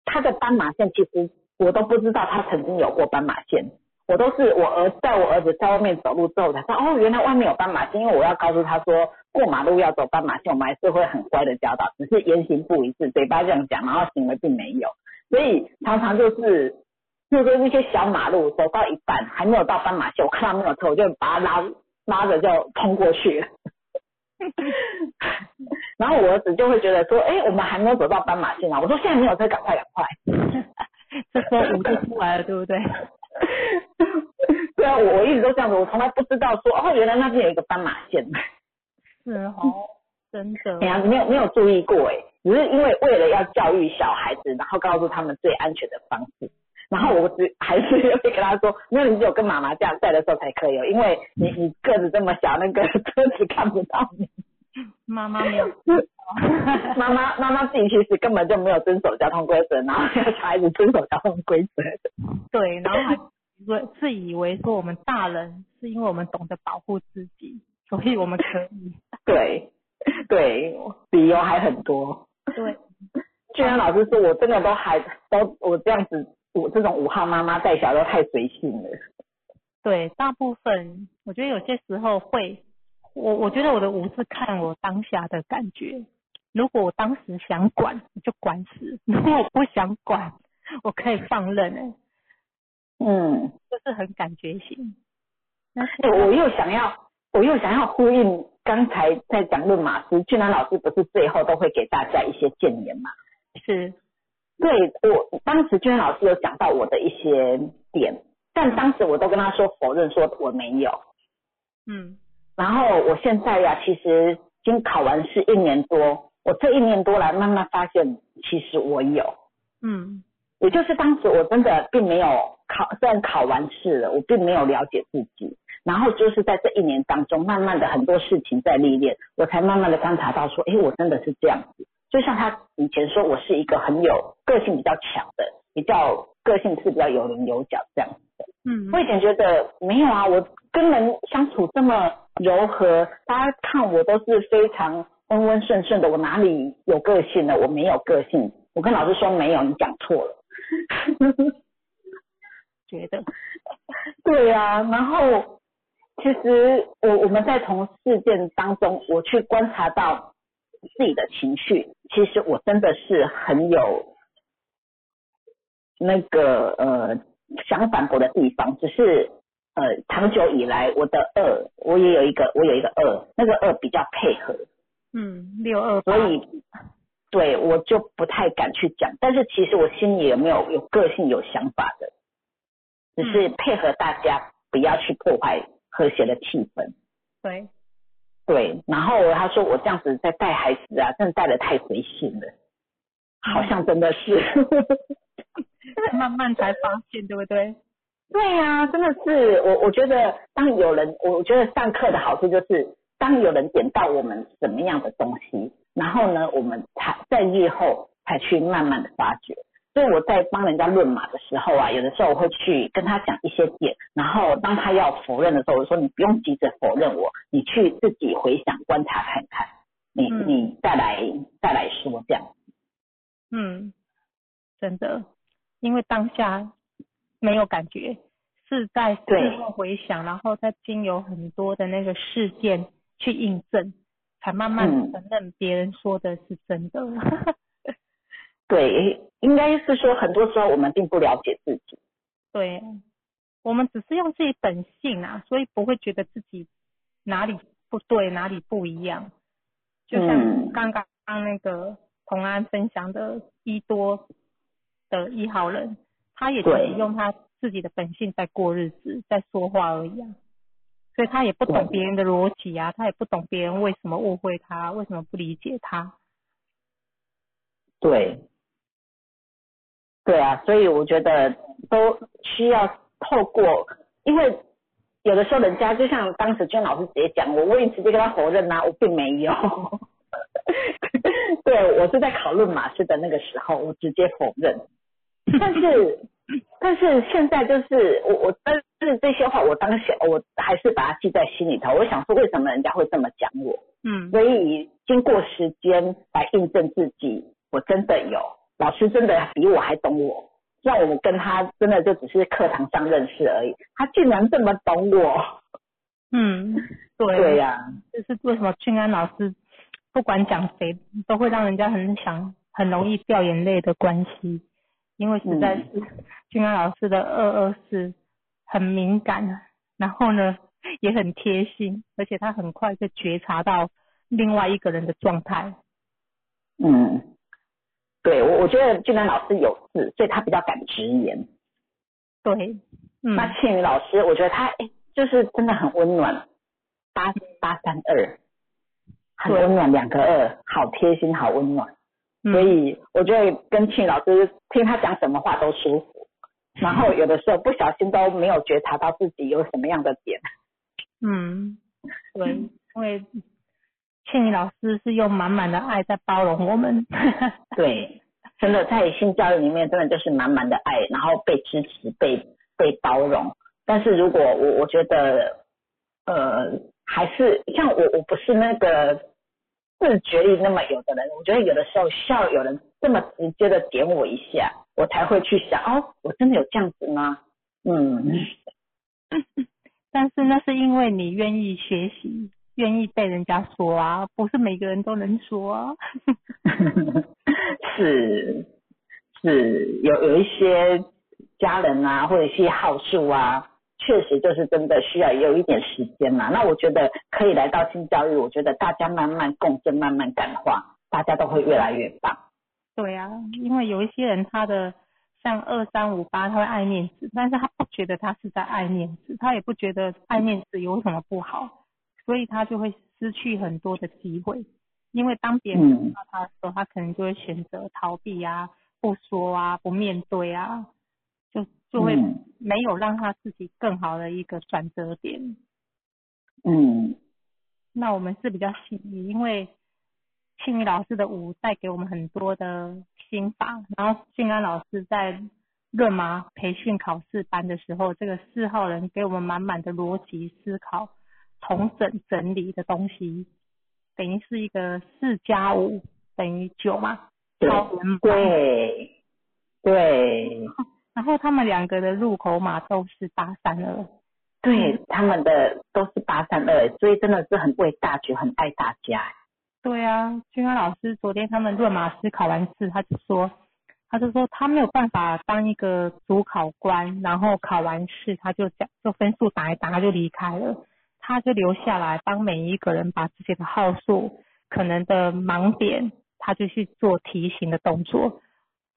它的斑马线其实我都不知道它曾经有过斑马线。我都是我儿在我儿子在外面走路之后才知道，哦，原来外面有斑马线，因为我要告诉他说过马路要走斑马线，我们还是会很乖的教导，只是言行不一致，嘴巴这样讲，然后行为并没有，所以常常就是就是那些小马路走到一半还没有到斑马线，我看到没有车，我就把它拉拉着就冲过去了。然后我儿子就会觉得说，哎、我们还没有走到斑马线啊！我说现在没有车，赶快赶快。这时候五就出来了，对不对？对啊，我我一直都这样子，我从来不知道说，哦，原来那边有一个斑马线。是哦，真的哎。呀，没有没有注意过哎，只是因为为了要教育小孩子，然后告诉他们最安全的方式，然后我只还是会跟他说，没有，你只有跟妈妈这样在的时候才可以哦，因为你你个子这么小，那个车子看不到你。妈妈没有，妈妈妈妈自己其实根本就没有遵守交通规则，然后要小孩子遵守交通规则。对，然后还自以为说我们大人是因为我们懂得保护自己，所以我们可以。对对，理由还很多。对，居然老师说我真的都还都我这样子，我这种五号妈妈带小孩都太随性了。对，大部分我觉得有些时候会，我我觉得我的五是看我当下的感觉。如果我当时想管，我就管死；如果我不想管，我可以放任、欸。嗯，就是很感觉型。但是哎、我又想要，我又想要呼应刚才在讲论马斯，俊南老师不是最后都会给大家一些建言嘛？是对我当时俊南老师有讲到我的一些点，但当时我都跟他说否认，说我没有。嗯然后我现在呀，其实已经考完试一年多，我这一年多来慢慢发现，其实我有。嗯也就是当时我真的并没有考，虽然考完试了，我并没有了解自己，然后就是在这一年当中，慢慢的很多事情在历练，我才慢慢的观察到说，哎，我真的是这样子。就像他以前说我是一个很有个性比较强的，比较个性是比较有棱有角这样子的。嗯我以前觉得没有啊，我跟人相处这么柔和，大家看我都是非常温温顺顺的，我哪里有个性呢？我没有个性。我跟老师说没有，你讲错了。觉 得对呀、然后其实我我们在从事件当中，我去观察到自己的情绪，其实我真的是很有那个呃想反驳的地方，只是呃长久以来我的二，我也有一个我有一个二，那个二比较配合，嗯六二八所以对我就不太敢去讲，但是其实我心里有没有有个性有想法的，只是配合大家不要去破坏和谐的气氛。对对，然后他说我这样子在带孩子啊，真的带的太随性了，好像真的是。慢慢才发现，对不对？对呀、真的是我，我觉得当有人，我我觉得上课的好处就是，当有人点到我们什么样的东西，然后呢，我们才在日后才去慢慢的发掘。所以我在帮人家论马的时候啊，有的时候我会去跟他讲一些点，然后当他要否认的时候，我说你不用急着否认我，你去自己回想观察看看，你嗯你再来再来说这样。嗯，真的，因为当下没有感觉，是在事对后回想，然后再经由很多的那个事件去印证，才慢慢嗯承认别人说的是真的。对，应该是说很多时候我们并不了解自己。对，我们只是用自己本性啊，所以不会觉得自己哪里不对，哪里不一样。就像嗯刚刚那个同安分享的一多的一号人，他也只是用他自己的本性在过日子，在说话而已啊。所以他也不懂别人的逻辑啊，他也不懂别人为什么误会他，为什么不理解他。对，对啊，所以我觉得都需要透过，因为有的时候人家就像当时娟老师直接讲，我我也直接跟他否认呐、我并没有。对我是在讨论马氏的那个时候，我直接否认。但是，但是现在就是我我，但是这些话我当下我还是把它记在心里头。我想说，为什么人家会这么讲我？嗯，所以经过时间来印证自己，我真的有老师真的比我还懂我。让我们跟他真的就只是课堂上认识而已，他竟然这么懂我。嗯，对，对呀、就是为什么俊安老师不管讲谁，都会让人家很想、很容易掉眼泪的关系，因为实在是俊安老师的二二四很敏感，然后呢 也很贴心，而且他很快就觉察到另外一个人的状态。嗯，对我我觉得俊南老师有事，所以他比较敢直言。对，嗯，那倩宇老师，我觉得他哎，就是真的很温暖，八八三二，很温暖，两个二，好贴心，好温暖。嗯所以我觉得跟庆老师听他讲什么话都舒服，然后有的时候不小心都没有觉察到自己有什么样的点。嗯，对，因为倩怡老师是用满满的爱在包容我们。对，真的在性教育里面，真的就是满满的爱，然后被支持、被被包容。但是如果我我觉得，呃，还是像我我不是那个自觉力那么有的人，我觉得有的时候需要有人这么直接的点我一下，我才会去想，哦，我真的有这样子吗？嗯，但是那是因为你愿意学习，愿意被人家说啊，不是每个人都能说啊。是是有有一些家人啊，或者一些好数啊，确实就是真的需要有一点时间嘛。那我觉得可以来到性教育，我觉得大家慢慢共振，慢慢感化，大家都会越来越棒。对啊，因为有一些人他的像二三五八，他会爱面子，但是他不觉得他是在爱面子，他也不觉得爱面子有什么不好，所以他就会失去很多的机会。因为当别人嗯看到他的时候，他可能就会选择逃避啊、不说啊、不面对啊，就就会嗯没有让他自己更好的一个转折点。嗯那我们是比较幸运，因为庆余老师的舞带给我们很多的心法，然后静安老师在论麻培训考试班的时候，这个四号人给我们满满的逻辑思考、重整整理的东西，等于是一个四加五等于九嘛，超人版。对对 然后他们两个的入口码都是八三二，对，他们的都是八三二，所以真的是很为大局，很爱大家。对啊，君安老师昨天他们论马师考完试，他就说，他就说他没有办法当一个主考官，然后考完试他就讲就分数打一打他就离开了，他就留下来帮每一个人把自己的号数可能的盲点，他就去做提醒的动作。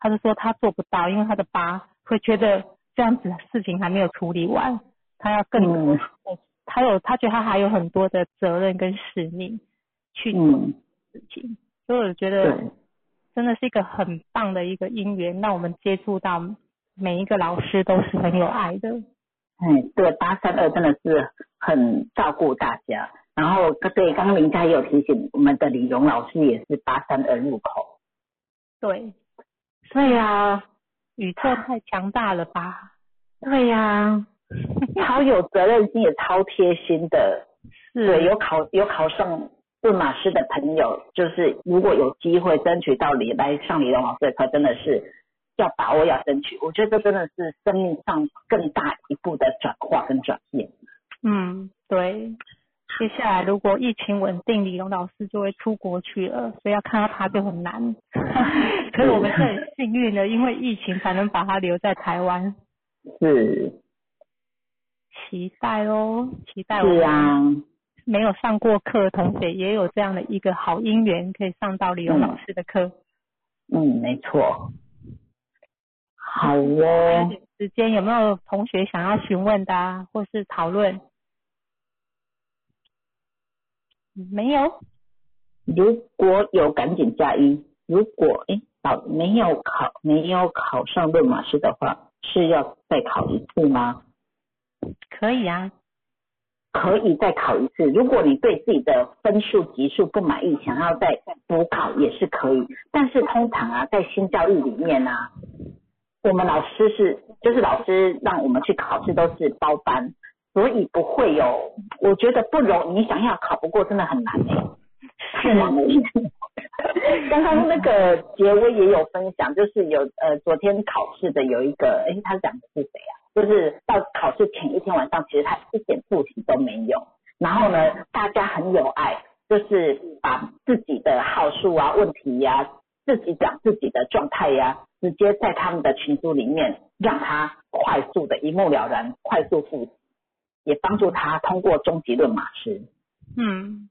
他就说他做不到，因为他的八会觉得这样子的事情还没有处理完，他要更嗯他有他觉得他还有很多的责任跟使命去事情，所以我觉得。真的是一个很棒的一个因缘，让我们接触到每一个老师都是很有爱的。哎，对，八三二真的是很照顾大家。然后对，刚刚林佳也有提醒，我们的李荣老师也是八三二入口。对，对呀、宇宙太强大了吧？对呀、超有责任心，也超贴心的。是，对，有考有考上论马师的朋友，就是如果有机会争取到李来上李荣老师的课，真的是要把握，要争取。我觉得这真的是生命上更大一步的转化跟转变。嗯，对。接下来如果疫情稳定，李荣老师就会出国去了，所以要看到他就很难。可是我们是很幸运的，因为疫情才能把他留在台湾。是期待哦，期待我是们啊，没有上过课的同学也有这样的一个好姻缘，可以上到李荣老师的课。嗯，没错。好有哦，点时间有没有同学想要询问的啊，或是讨论？没有，如果有赶紧加一，如果哎考没有考没有考上论马师的话，是要再考一次吗？可以啊。可以再考一次。如果你对自己的分数级数不满意，想要再补考也是可以。但是通常啊，在新教育里面啊，我们老师是就是老师让我们去考试都是包班，所以不会有，我觉得不容你想要考不过真的很难哎、太难了。刚刚那个杰威也有分享，就是有呃昨天考试的有一个，哎，他讲的是谁啊？就是到考试前一天晚上，其实他一点复习都没有。然后呢，大家很有爱，就是把自己的号数啊、问题呀、自己讲自己的状态呀、直接在他们的群组里面让他快速的一目了然，快速复习，也帮助他通过终极论马师。嗯，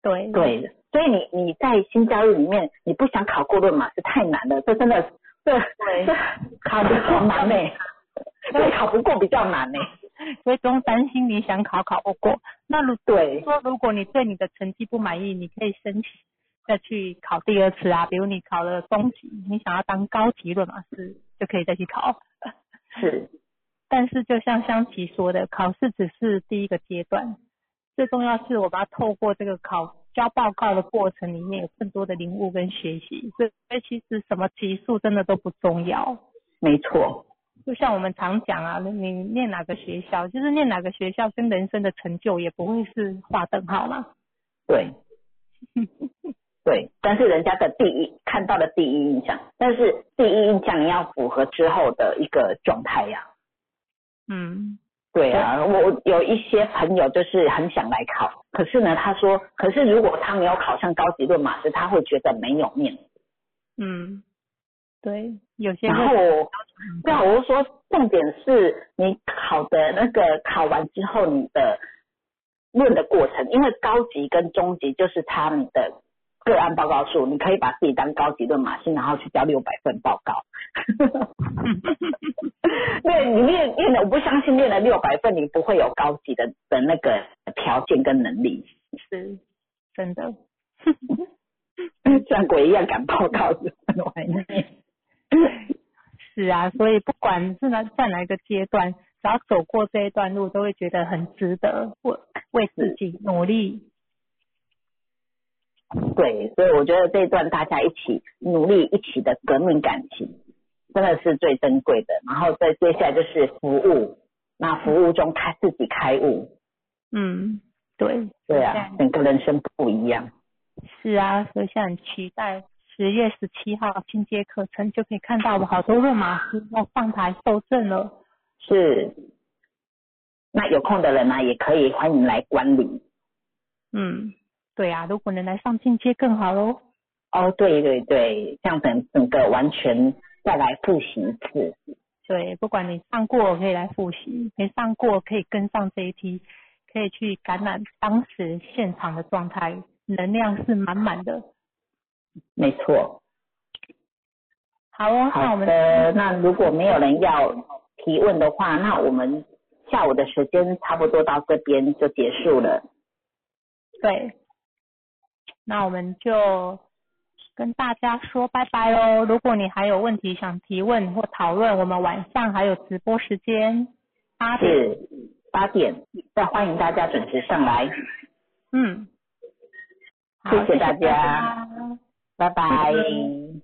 对。对，所以你你在新教育里面，你不想考过论马师太难了，这真的这这考不好难呢、对，考不过比较难呢、所以不用担心你想考考不过。那如对。说如果你对你的成绩不满意，你可以申请再去考第二次啊。比如你考了中级，你想要当高级论马师，就可以再去考。是 但是就像香琪说的，考试只是第一个阶段，最重要是我把它透过这个考交报告的过程里面有更多的领悟跟学习。所以其实什么级数真的都不重要。没错，就像我们常讲啊，你念哪个学校，就是念哪个学校跟人生的成就也不会是划等号嘛。对。对，但是人家的第一看到的第一印象，但是第一印象你要符合之后的一个状态呀。嗯。对啊，我有一些朋友就是很想来考，可是呢，他说，可是如果他没有考上高级论马师，他会觉得没有面子。嗯，对，有些然后对啊，我就说，重点是你考的那个考完之后，你的论的过程，因为高级跟中级就是差你的个案报告数，你可以把自己当高级论马师，然后去交六百份报告。对你练练了，我不相信练了六百份，你不会有高级的的那个条件跟能力，是真的。像鬼一样赶报告是很怀念。是啊，所以不管是哪在哪一个阶段，只要走过这一段路，都会觉得很值得，为为自己努力。对，所以我觉得这一段大家一起努力，一起的革命感情，真的是最珍贵的。然后再接下来就是服务，那服务中开自己开悟，嗯，对，对啊，整个人生不一样。是啊，所以现在很期待十月十七号进阶课程就可以看到我好多论马师要上台受证了。是，那有空的人呢、也可以欢迎来观礼。嗯，对啊，如果能来上进阶更好喽。哦，对对对，这样整整个完全再来复习一次。对，不管你上过可以来复习，没上过可以跟上这一批，可以去感染当时现场的状态，能量是满满的。没错。好哦，那我好们的，那如果没有人要提问的话，那我们下午的时间差不多到这边就结束了。对，那我们就跟大家说拜拜喽。如果你还有问题想提问或讨论，我们晚上还有直播时间，八点。是八点，再欢迎大家准时上来，嗯，好谢谢大家拜拜。嗯